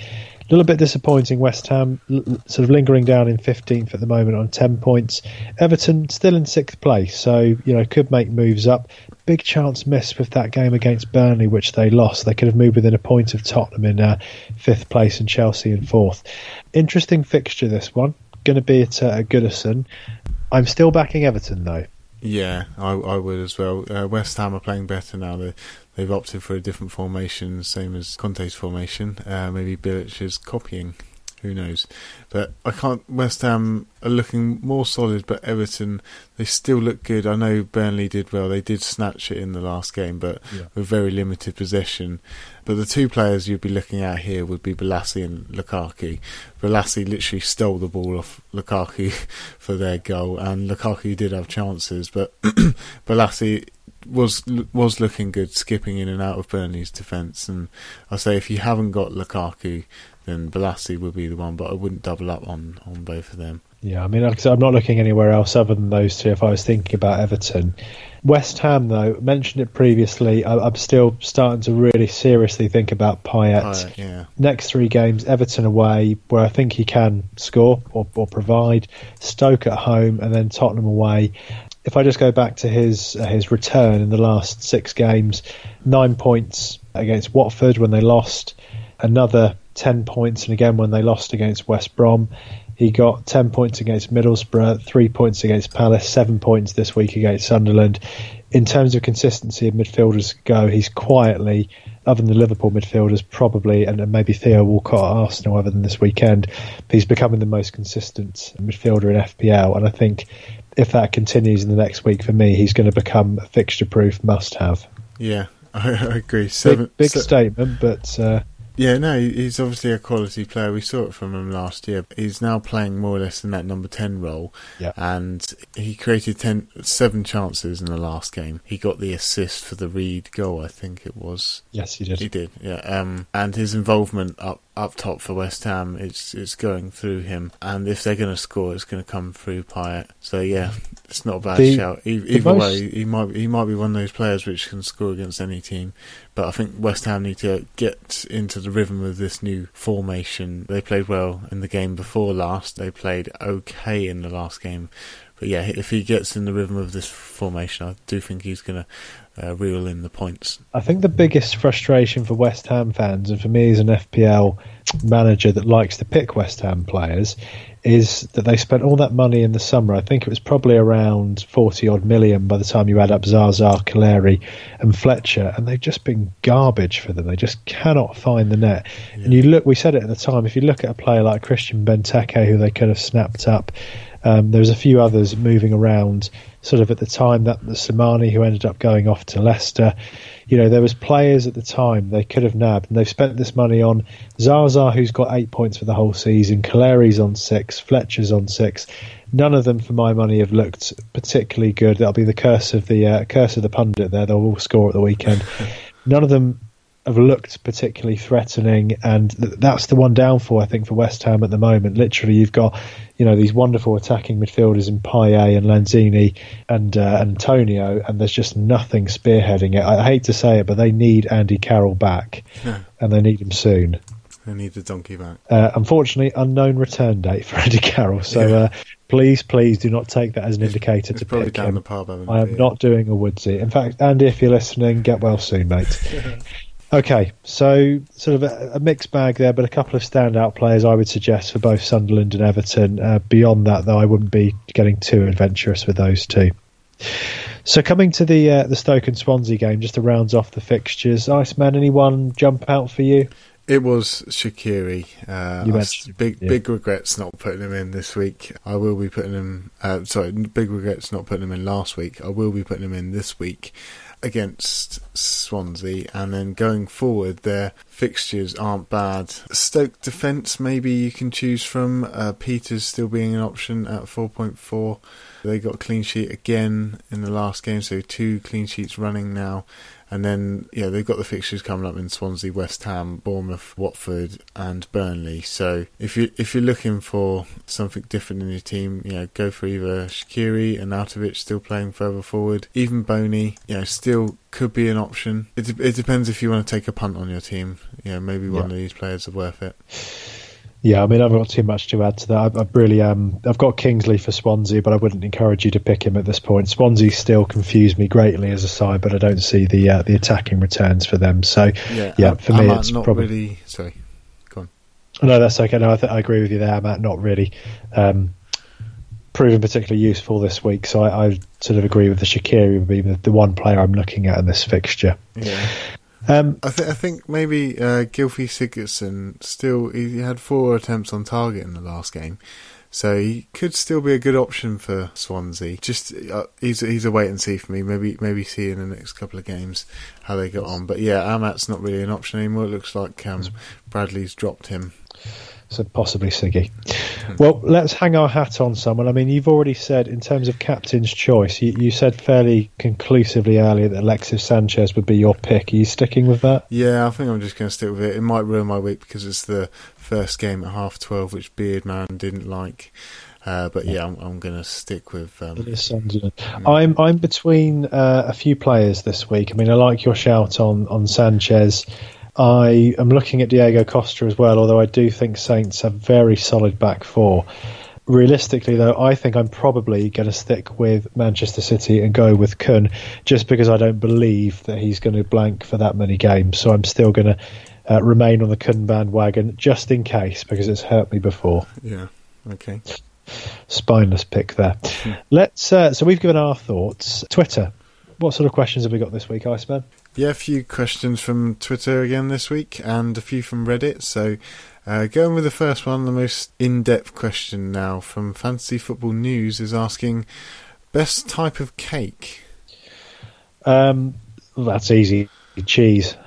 A little bit disappointing, West Ham, sort of lingering down in 15th at the moment on 10 points. Everton still in sixth place, so, you know, could make moves up. Big chance missed with that game against Burnley, which they lost. They could have moved within a point of Tottenham in uh, fifth place and Chelsea in fourth. Interesting fixture, this one. Going to be at uh, Goodison. I'm still backing Everton, though. Yeah, I, I would as well. Uh, West Ham are playing better now. They, they've opted for a different formation, same as Conte's formation. Uh, maybe Bilic is copying. who knows? But I can't. West Ham are looking more solid, but Everton they still look good. I know Burnley did well; they did snatch it in the last game, but yeah. with very limited possession. But the two players you'd be looking at here would be Bolasie and Lukaku. Bolasie literally stole the ball off Lukaku [laughs] for their goal, and Lukaku did have chances, but [clears throat] Bolasie was was looking good, skipping in and out of Burnley's defence. And I say if you haven't got Lukaku, then Bolasie would be the one, but I wouldn't double up on on both of them. Yeah, I mean, I'm not looking anywhere else other than those two. If I was thinking about Everton, West Ham, though, mentioned it previously. I, am still starting to really seriously think about Payet. Payet yeah. Next three games, Everton away, where I think he can score or, or provide. Stoke at home, and then Tottenham away if I just go back to his uh, his return in the last six games, nine points against Watford when they lost, another ten points, and again when they lost against West Brom. He got 10 points against Middlesbrough, 3 points against Palace, 7 points this week against Sunderland. In terms of consistency of midfielders go, he's quietly, other than the Liverpool midfielders, probably, and maybe Theo Walcott at Arsenal, other than this weekend, he's becoming the most consistent midfielder in FPL. And I think if that continues in the next week for me, he's going to become a fixture proof must have. Yeah, [laughs] I, I agree. Seven, big, big statement, but. Uh, yeah, no, he's obviously a quality player. We saw it from him last year. He's now playing more or less in that number 10 role. Yeah. And he created ten, seven chances in the last game. He got the assist for the Reid goal, I think it was. Yes, he did. He did, yeah. Um, and his involvement up up top for West Ham, it's it's going through him. And if they're going to score, it's going to come through Payet. So yeah, [laughs] it's not a bad the, shout. Either most... way, he might he might be one of those players which can score against any team. But I think West Ham need to get into the rhythm of this new formation. They played well in the game before last. They played okay in the last game. But yeah, if he gets in the rhythm of this formation, I do think he's going to uh, reel in the points. I think the biggest frustration for West Ham fans, and for me as an FPL manager that likes to pick West Ham players, is that they spent all that money in the summer. I think it was probably around 40 odd million by the time you add up Zaza, Calleri, and Fletcher, and they've just been garbage for them. They just cannot find the net. Yeah. And you look, we said it at the time, if you look at a player like Christian Benteke, who they could have snapped up, um, there's a few others moving around sort of at the time that the Slimani who ended up going off to Leicester. You know, there was players at the time they could have nabbed, and they've spent this money on Zaza, who's got eight points for the whole season. Calleri's on six, Fletcher's on six. None of them, for my money, have looked particularly good. That'll be the curse of the uh, curse of the pundit. There, they'll all score at the weekend. [laughs] None of them have looked particularly threatening, and th- that's the one downfall I think for West Ham at the moment. Literally, you've got you know these wonderful attacking midfielders in Payet and Lanzini and uh, Antonio, and there's just nothing spearheading it. I, I hate to say it, but they need Andy Carroll back, yeah. and they need him soon. They need the donkey back. Uh, unfortunately, unknown return date for [laughs] Andy Carroll. So yeah. uh, please, please do not take that as an indicator it's to probably pick down him. The pub, I am not doing a woodsy. In fact, Andy, if you're listening, get well soon, mate. [laughs] Okay, so sort of a, a, mixed bag there, but a couple of standout players I would suggest for both Sunderland and Everton. Uh, beyond that, though, I wouldn't be getting too adventurous with those two. So coming to the uh, the Stoke and Swansea game, just to round off the fixtures, Iceman, anyone jump out for you? It was Shaqiri. Uh, big yeah. big regrets not putting him in this week. I will be putting him. Uh, sorry, big regrets not putting him in last week. I will be putting him in this week against Swansea, and then going forward, their fixtures aren't bad. Stoke defence, maybe you can choose from. Uh, Pieters still being an option at 4.4. They got clean sheet again in the last game, so two clean sheets running now. And then, yeah, they've got the fixtures coming up in Swansea, West Ham, Bournemouth, Watford, and Burnley. So if you if you're looking for something different in your team, you know, go for either Shaqiri and Arnautovic still playing further forward, even Bony, you know, still could be an option. It it depends if you want to take a punt on your team. You know, maybe one yeah. of these players are worth it. Yeah, I mean, I've got too much to add to that. I've, I've really, um, I've got Kingsley for Swansea, but I wouldn't encourage you to pick him at this point. Swansea still confuse me greatly as a side, but I don't see the uh, the attacking returns for them. So, yeah, yeah for me, it's not probably really. Sorry, go on. No, that's okay. No, I, th- I agree with you there, Matt. Not really. Um, proven particularly useful this week, so I, I, sort of agree with the Shaqiri would be the, the one player I'm looking at in this fixture. Yeah. Um, I, th- I think maybe uh, Gylfi Sigurdsson still he had four attempts on target in the last game, so he could still be a good option for Swansea. Just uh, he's he's a wait and see for me. Maybe maybe see in the next couple of games how they got on. But yeah, Amat's not really an option anymore. It looks like um, Bradley's dropped him. So possibly Siggy. Well, let's hang our hat on someone. I mean, you've already said in terms of captain's choice, you, you said fairly conclusively earlier that Alexis Sanchez would be your pick. Are you sticking with that? Yeah, I think I'm just going to stick with it. It might ruin my week because it's the first game at half twelve, which Beardman didn't like. Uh, but yeah, I'm, I'm going to stick with. Um, Sunderland. I'm I'm between uh, a few players this week. I mean, I like your shout on on Sanchez. I am looking at Diego Costa as well, although I do think Saints have very solid back four. Realistically, though, I think I'm probably going to stick with Manchester City and go with Kun, just because I don't believe that he's going to blank for that many games. So I'm still going to uh, remain on the Kun bandwagon just in case, because it's hurt me before. Yeah. Okay. Spineless pick there. Let's. Uh, so we've given our thoughts. Twitter. What sort of questions have we got this week, Iceman? Yeah, a few questions from Twitter again this week, and a few from Reddit. So, uh, going with the first one, the most in-depth question now from Fantasy Football News is asking best type of cake. Um, that's easy. Cheese.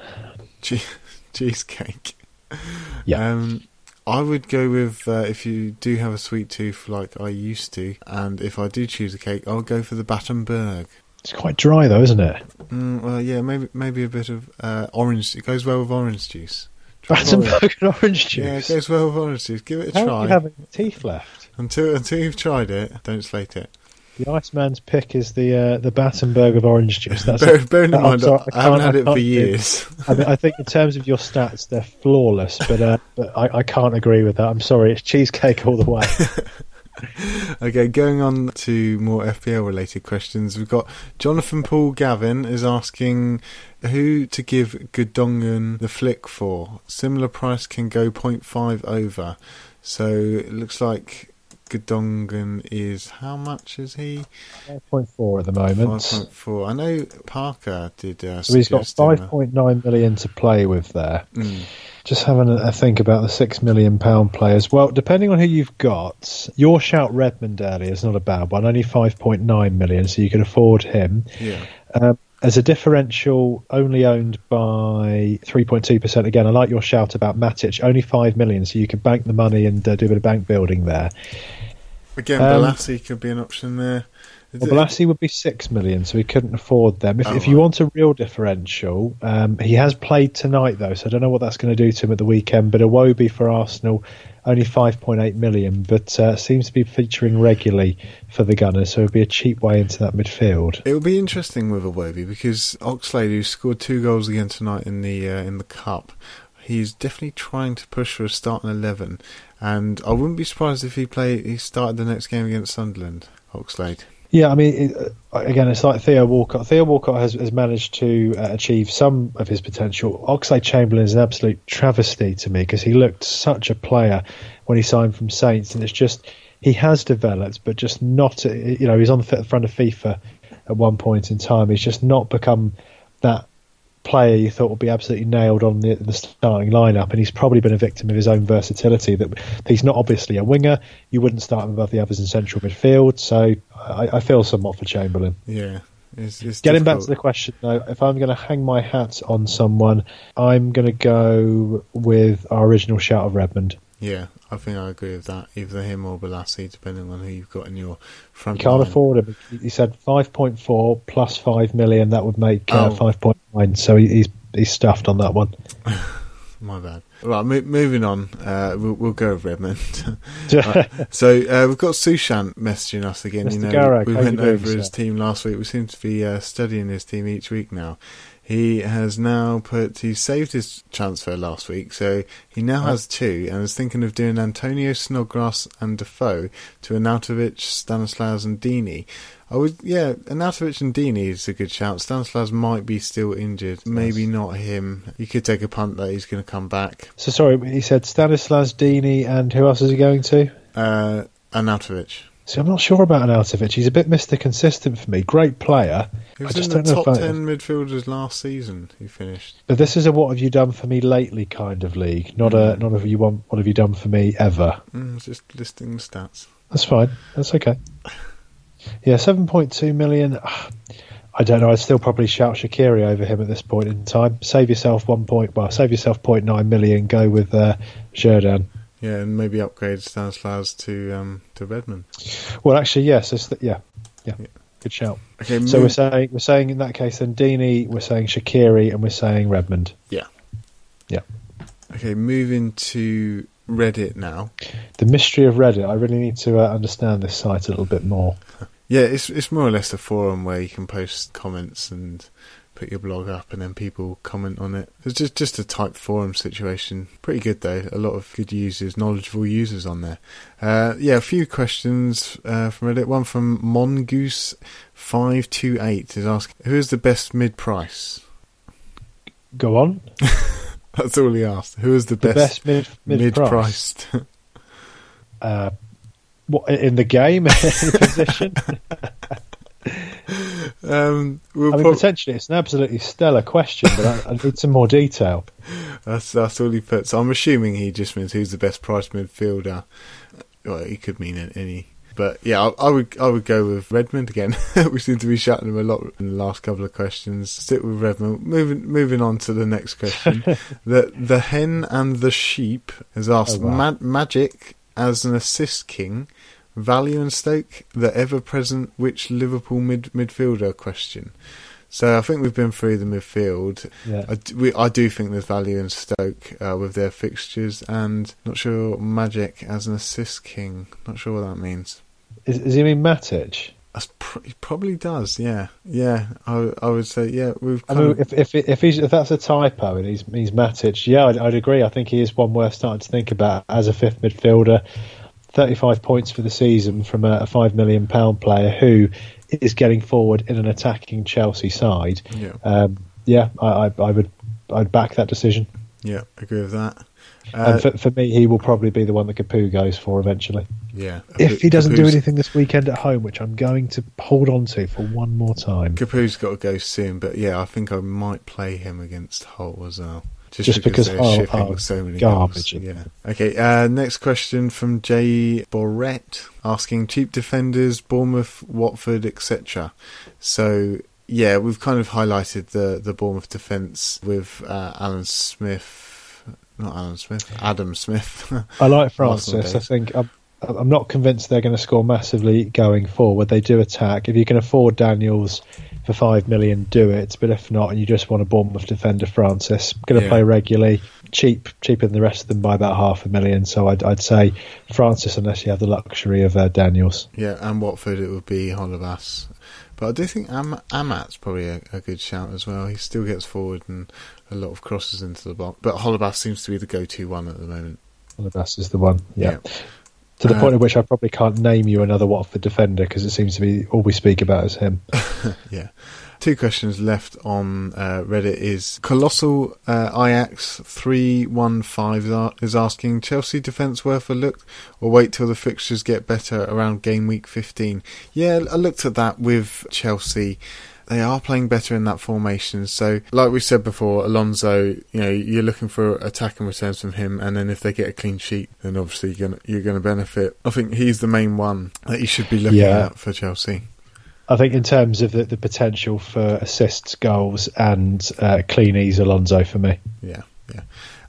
Che- [laughs] cheesecake. Yeah. Um, I would go with uh, if you do have a sweet tooth like I used to, and if I do choose a cake, I'll go for the Battenberg. It's quite dry though, isn't it? Mm, well, yeah, maybe maybe a bit of uh, orange. It goes well with orange juice. Try. Battenberg and orange juice. Yeah, it goes well with orange juice. Give it a How try. do you have any teeth left? Until until you've tried it, don't slate it. The Iceman's pick is the uh, the Battenberg of orange juice. That's Bear, bear in mind, sorry, I, haven't had I it for years. I, mean, I think in terms of your stats, they're flawless, but, uh, but I, I can't agree with that. I'm sorry, it's cheesecake all the way. [laughs] [laughs] okay, going on to more FPL related questions, we've got Jonathan Paul Gavin is asking who to give Gudongan the flick for. Similar price can go 0.5 over. So it looks like Gudongan is how much is he? 5.4 at the moment. 5.4. I know Parker did. Uh, So he's got uh, 5.9 million to play with there. mm, Just having a, a think about the six million pound players. Well, depending on who you've got, your shout Redmond earlier is not a bad one. Only 5.9 million, so you can afford him. yeah. Um, as a differential, only owned by 3.2%. Again, I like your shout about Matic. Only 5 million, so you can bank the money and uh, do a bit of bank building there. Again, Um, Bolasie could be an option there. Well, Bolasie would be 6 million, so he couldn't afford them. If, Oh, if you right. want a real differential, um, he has played tonight, though, so I don't know what that's going to do to him at the weekend. But Iwobi for Arsenal, only 5.8 million, but uh, seems to be featuring regularly for the Gunners, so it would be a cheap way into that midfield. It will be interesting with Iwobi because Oxlade, who scored two goals again tonight in the uh, in the cup, he's definitely trying to push for a starting eleven, and I wouldn't be surprised if he played. He started the next game against Sunderland. Oxlade. Yeah, I mean, it, uh, again, it's like Theo Walcott. Theo Walcott has, has managed to uh, achieve some of his potential. Oxlade Chamberlain is an absolute travesty to me because he looked such a player when he signed from Saints, and it's just he has developed, but just not. uh, You know, he's on the front of FIFA at one point in time. He's just not become that player you thought would be absolutely nailed on the, the starting lineup, and he's probably been a victim of his own versatility. That he's not obviously a winger. You wouldn't start him above the others in central midfield. So I, I feel somewhat for Chamberlain. Yeah. It's, it's Getting back to the question though, if I'm going to hang my hat on someone, I'm going to go with our original shout of Redmond. Yeah, I think I agree with that. Either him or Bolasie, depending on who you've got in your You front. can't line. afford him. He said 5.4 plus 5 million. That would make uh, Oh. 5.9. So he, he's he's stuffed on that one. [laughs] My bad. Right, mo- moving on. Uh, we'll, we'll go with [laughs] Redmond. Right, so uh, we've got Sushant messaging us again. You know, Garag, we you went doing, over his sir? team last week. We seem to be uh, studying his team each week now. He has now put. He saved his transfer last week, so he now has two, and is thinking of doing Antonio Snodgrass and Defoe to Arnautovic, Stanislas, and Deeney. I would, yeah, Arnautovic and Deeney is a good shout. Stanislas might be still injured, maybe not him. You could take a punt that he's going to come back. so sorry, he said Stanislas Deeney and who else is he going to? Uh. See, I'm not sure about Arnautovic. He's a bit Mr. Consistent for me. Great player. He I was just in the top I- ten midfielders last season. He finished. But this is a what have you done for me lately kind of league, not a not a you want what have you done for me ever. Mm, just listing the stats. That's fine. That's okay. Yeah, seven point two million. I don't know. I'd still probably shout Shaqiri over him at this point in time. Save yourself one point. Well, save yourself 0.9 million. Go with uh, Jordan. Yeah, and maybe upgrade Stanislas to um, to Redmond. Well, actually, yes. It's the, yeah, yeah, Yeah. Good shout. Okay, So move- we're saying we're saying in that case then Deeney, we're saying Shaqiri, and we're saying Redmond. yeah, Yeah. Okay, moving to Reddit now. The mystery of Reddit. I really need to uh, understand this site a little bit more. [laughs] Yeah, it's it's more or less a forum where you can post comments and put your blog up, and then people comment on it. It's just just a type forum situation. Pretty good though. A lot of good users, knowledgeable users on there. Uh, yeah, a few questions uh, from Reddit. One from Mongoose five two eight is asking, "Who is the best mid price?" Go on. [laughs] That's all he asked. Who is the, The best, best mid mid mid price. priced? Uh, what in the game [laughs] in the position? [laughs] [laughs] um, we'll I mean, prob- potentially it's an absolutely stellar question, but I, I need some more detail. [laughs] That's that's all he puts. I'm assuming he just means who's the best priced midfielder. Well, he could mean any, but yeah, I, I would I would go with Redmond again. [laughs] we seem to be shouting him a lot in the last couple of questions. Stick with Redmond. Moving moving on to the next question. the the hen and the sheep has asked Oh, wow. Ma- Magic as an assist king. Value and Stoke, the ever-present which Liverpool mid midfielder question. So I think we've been through the midfield. Yeah. I do, we, I do think there's value in Stoke uh, with their fixtures, and not sure Magic as an assist king. Not sure what that means. Is, does he mean Matic? Pr- he probably does. Yeah, yeah. I, I would say yeah. We've. I mean, of, if if if, he's, if that's a typo and he's he's Matic, yeah, I'd, I'd agree. I think he is one worth starting to think about as a fifth midfielder. Thirty-five points for the season from a, a five million pound player who is getting forward in an attacking Chelsea side. yeah, Um, yeah, I, I, I would I'd back that decision. yeah. Agree with that. Uh, and for, for me, he will probably be the one that Capoue goes for eventually. yeah. If he doesn't do anything this weekend at home, which I'm going to hold on to for one more time. Capoue's got to go soon, but yeah, I think I might play him against Hull as well. Just because they're Hull shipping so many garbage. goals. Yeah. Okay. Uh, next question from Jay Borrett asking cheap defenders, Bournemouth, Watford, etc. So yeah, we've kind of highlighted the the Bournemouth defence with uh, Alan Smith, not Alan Smith, Adam Smith. [laughs] I like Francis. I think I'm, I'm not convinced they're going to score massively going forward. They do attack. If you can afford Daniels for five million, do it. But if not, and you just want a Bournemouth defender, Francis, going to Yeah. play regularly, cheap, cheaper than the rest of them by about half a million. So I'd, I'd say Francis, unless you have the luxury of uh, Daniels. yeah, and Watford it would be Holebas. But I do think Am- Amat's probably a, a good shout as well. He still gets forward and a lot of crosses into the box. But Holebas seems to be the go-to one at the moment. Holebas is the one. Yeah. Yeah. To the Uh, point at which I probably can't name you another Watford defender because it seems to be all we speak about is him. [laughs] yeah. Two questions left on uh, Reddit is Colossal uh, Ajax 315 is is asking Chelsea defence worth a look or wait till the fixtures get better around game week 15. Yeah, I looked at that with Chelsea. They are playing better in that formation. So, like we said before, Alonso, you know, you're looking for attack and returns from him, and then if they get a clean sheet, then obviously you're gonna you're gonna benefit. I think he's the main one that you should be looking Yeah. at for Chelsea. I think in terms of the, the potential for assists, goals, and uh, cleanies, Alonso for me. Yeah, yeah.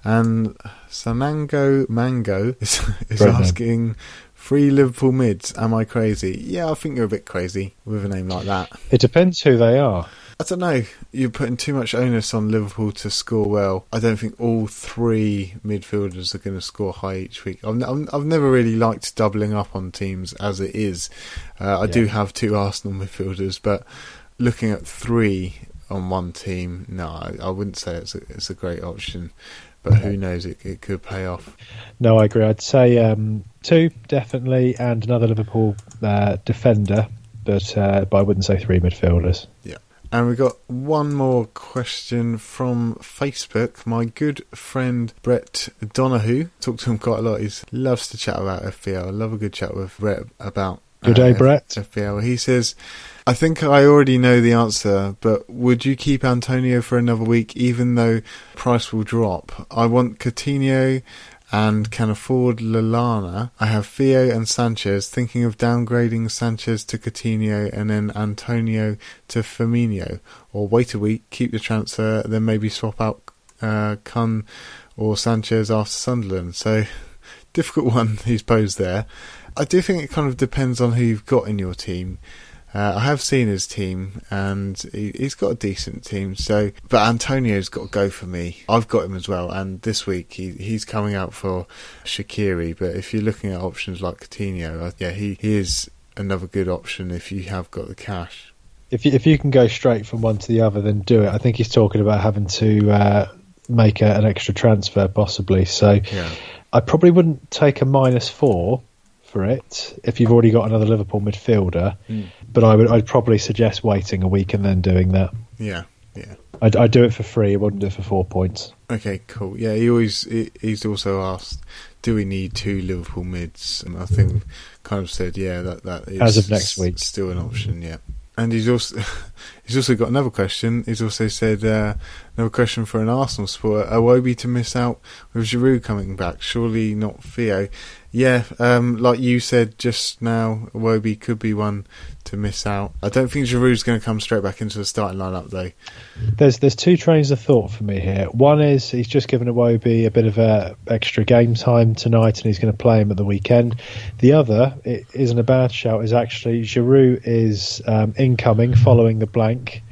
And Sanango Mango is, [laughs] is asking, Free Liverpool mids, am I crazy? Yeah, I think you're a bit crazy with a name like that. It depends who they are. I don't know. You're putting too much onus on Liverpool to score well. I don't think all three midfielders are going to score high each week. I've, n- I've never really liked doubling up on teams as it is. Uh, I do have two Arsenal midfielders, but looking at three on one team, no, I, I wouldn't say it's a, it's a great option. But who [laughs] knows? It, it could pay off. No, I agree. I'd say um, two definitely, and another Liverpool uh, defender, but uh, but I wouldn't say three midfielders. Yeah. And we got one more question from Facebook. My good friend Brett Donahue. Talk to him quite a lot. He loves to chat about FPL. I love a good chat with Brett about Good day, Brett. FPL. He says, I think I already know the answer, but would you keep Antonio for another week even though price will drop? I want Coutinho and can afford Lallana. I have Theo and Sanchez, thinking of downgrading Sanchez to Coutinho and then Antonio to Firmino. Or wait a week, keep the transfer, then maybe swap out uh, Kun or Sanchez after Sunderland. So, [laughs] difficult one he's posed there. I do think it kind of depends on who you've got in your team. Uh, I have seen his team, and he, has got a decent team. So, but Antonio's got to go for me. I've got him as well, and this week he, he's coming out for Shaqiri. But if you're looking at options like Coutinho, yeah, he, he is another good option if you have got the cash. If you, if you can go straight from one to the other, then do it. I think he's talking about having to uh, make a, an extra transfer, possibly. So, yeah. I probably wouldn't take a minus four for it if you've already got another Liverpool midfielder. Mm. But I would I'd probably suggest waiting a week and then doing that. Yeah, yeah. I'd, I'd do it for free. I wouldn't do it for four points. Okay, cool. Yeah, he always he, he's also asked, do we need two Liverpool mids? And I think kind of said, yeah, that that is as of next week still an option. Yeah. And he's also [laughs] he's also got another question. He's also said uh, another question for an Arsenal supporter: Iwobi to miss out with Giroud coming back? Surely not Theo. Yeah, um, like you said just now, Iwobi could be one to miss out. I don't think Giroud's going to come straight back into the starting lineup though. There's there's two trains of thought for me here. One is he's just given Iwobi a bit of a extra game time tonight, and he's going to play him at the weekend. The other it isn't a bad shout. Is actually Giroud is um, incoming following the blank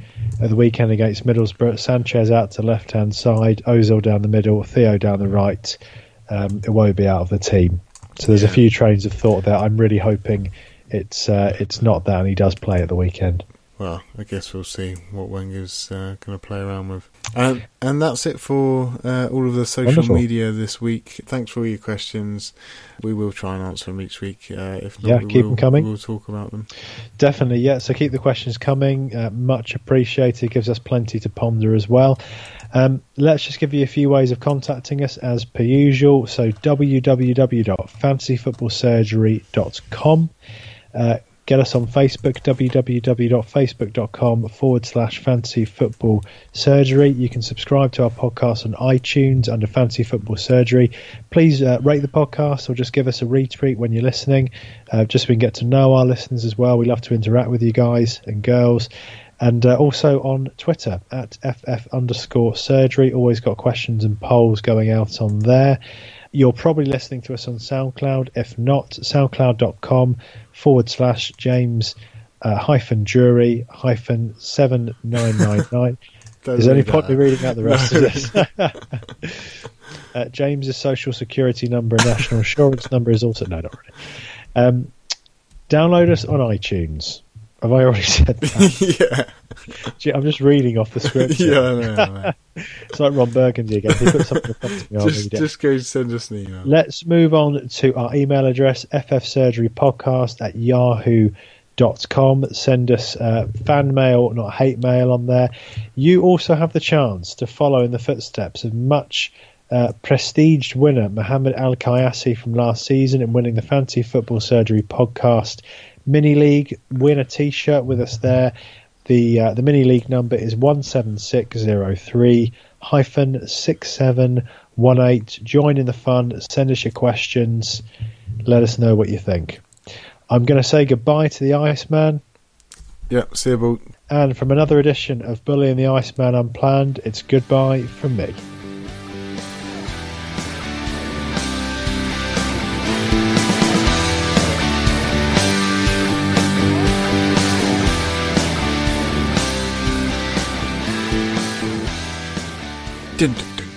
at the weekend against Middlesbrough. Sanchez out to left hand side, Ozil down the middle, Theo down the right. Um, Iwobi out of the team. So there's yeah. a few trains of thought there. I'm really hoping it's uh, it's not that, and he does play at the weekend. Well, I guess we'll see what Wenger's uh, going to play around with. And and that's it for uh, all of the social Wonderful. media this week. Thanks for all your questions. We will try and answer them each week. Uh, if not, yeah, keep will, them coming. We'll talk about them. Definitely, yeah. So keep the questions coming. Uh, much appreciated. Gives us plenty to ponder as well. Um, let's just give you a few ways of contacting us as per usual. So www.fantasyfootballsurgery.com. Uh, get us on Facebook, www.facebook.com forward slash fantasy football surgery. You can subscribe to our podcast on iTunes under fantasy football surgery. Please uh, rate the podcast or just give us a retweet when you're listening, uh, just so we can get to know our listeners as well. We love to interact with you guys and girls and uh, also on Twitter at ff underscore surgery. Always got questions and polls going out on there. You're probably listening to us on SoundCloud. If not, soundcloud.com forward slash James uh, hyphen jury hyphen 7999. [laughs] Is there any point me reading out the rest of [laughs] this? [laughs] uh, James's social security number and national insurance number is also no, not really. Um, download us on iTunes. Have I already said [laughs] that? yeah. Gee, I'm just reading off the script. [laughs] yeah, I know, I know. [laughs] it's like Ron Burgundy again. He puts something me. Just, just go send us an email. Let's move on to our email address, ffsurgerypodcast at yahoo.com. Send us uh, fan mail, not hate mail on there. You also have the chance to follow in the footsteps of much uh, prestiged winner Mohammed Al Kayasi from last season in winning the Fantasy Football Surgery podcast mini league, win a T-shirt with us there. The uh, the mini league number is one seven six zero three hyphen six seven one eight. Join in the fun. Send us your questions. Let us know what you think. I'm going to say goodbye to the Iceman. Yeah, see you, boat. And from another edition of Bully and the Iceman Unplanned, it's goodbye from me. Dun, dun,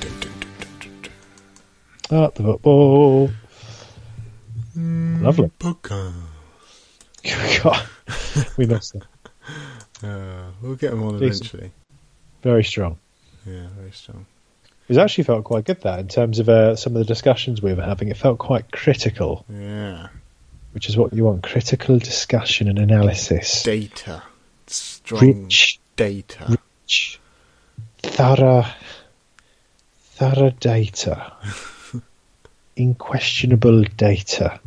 dun, At the football. Mm, Lovely. Podcast. [laughs] we missed that. [laughs] Uh, we'll get them on Decent. eventually. Very strong. Yeah, very strong. It actually felt quite good that in terms of uh, some of the discussions we were having. It felt quite critical. Yeah. Which is what you want critical discussion and analysis. Data. Strong rich, data. Rich, thorough thorough data. [laughs] Inquestionable data.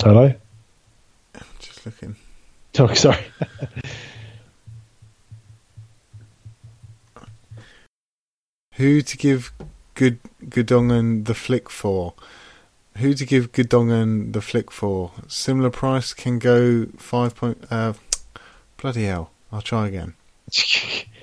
Hello? I'm just looking. Oh, sorry. [laughs] Who to give good Gundogan the flick for? Who to give Gundogan the flick for? Similar price can go five point. Uh, bloody hell! I'll try again. [laughs]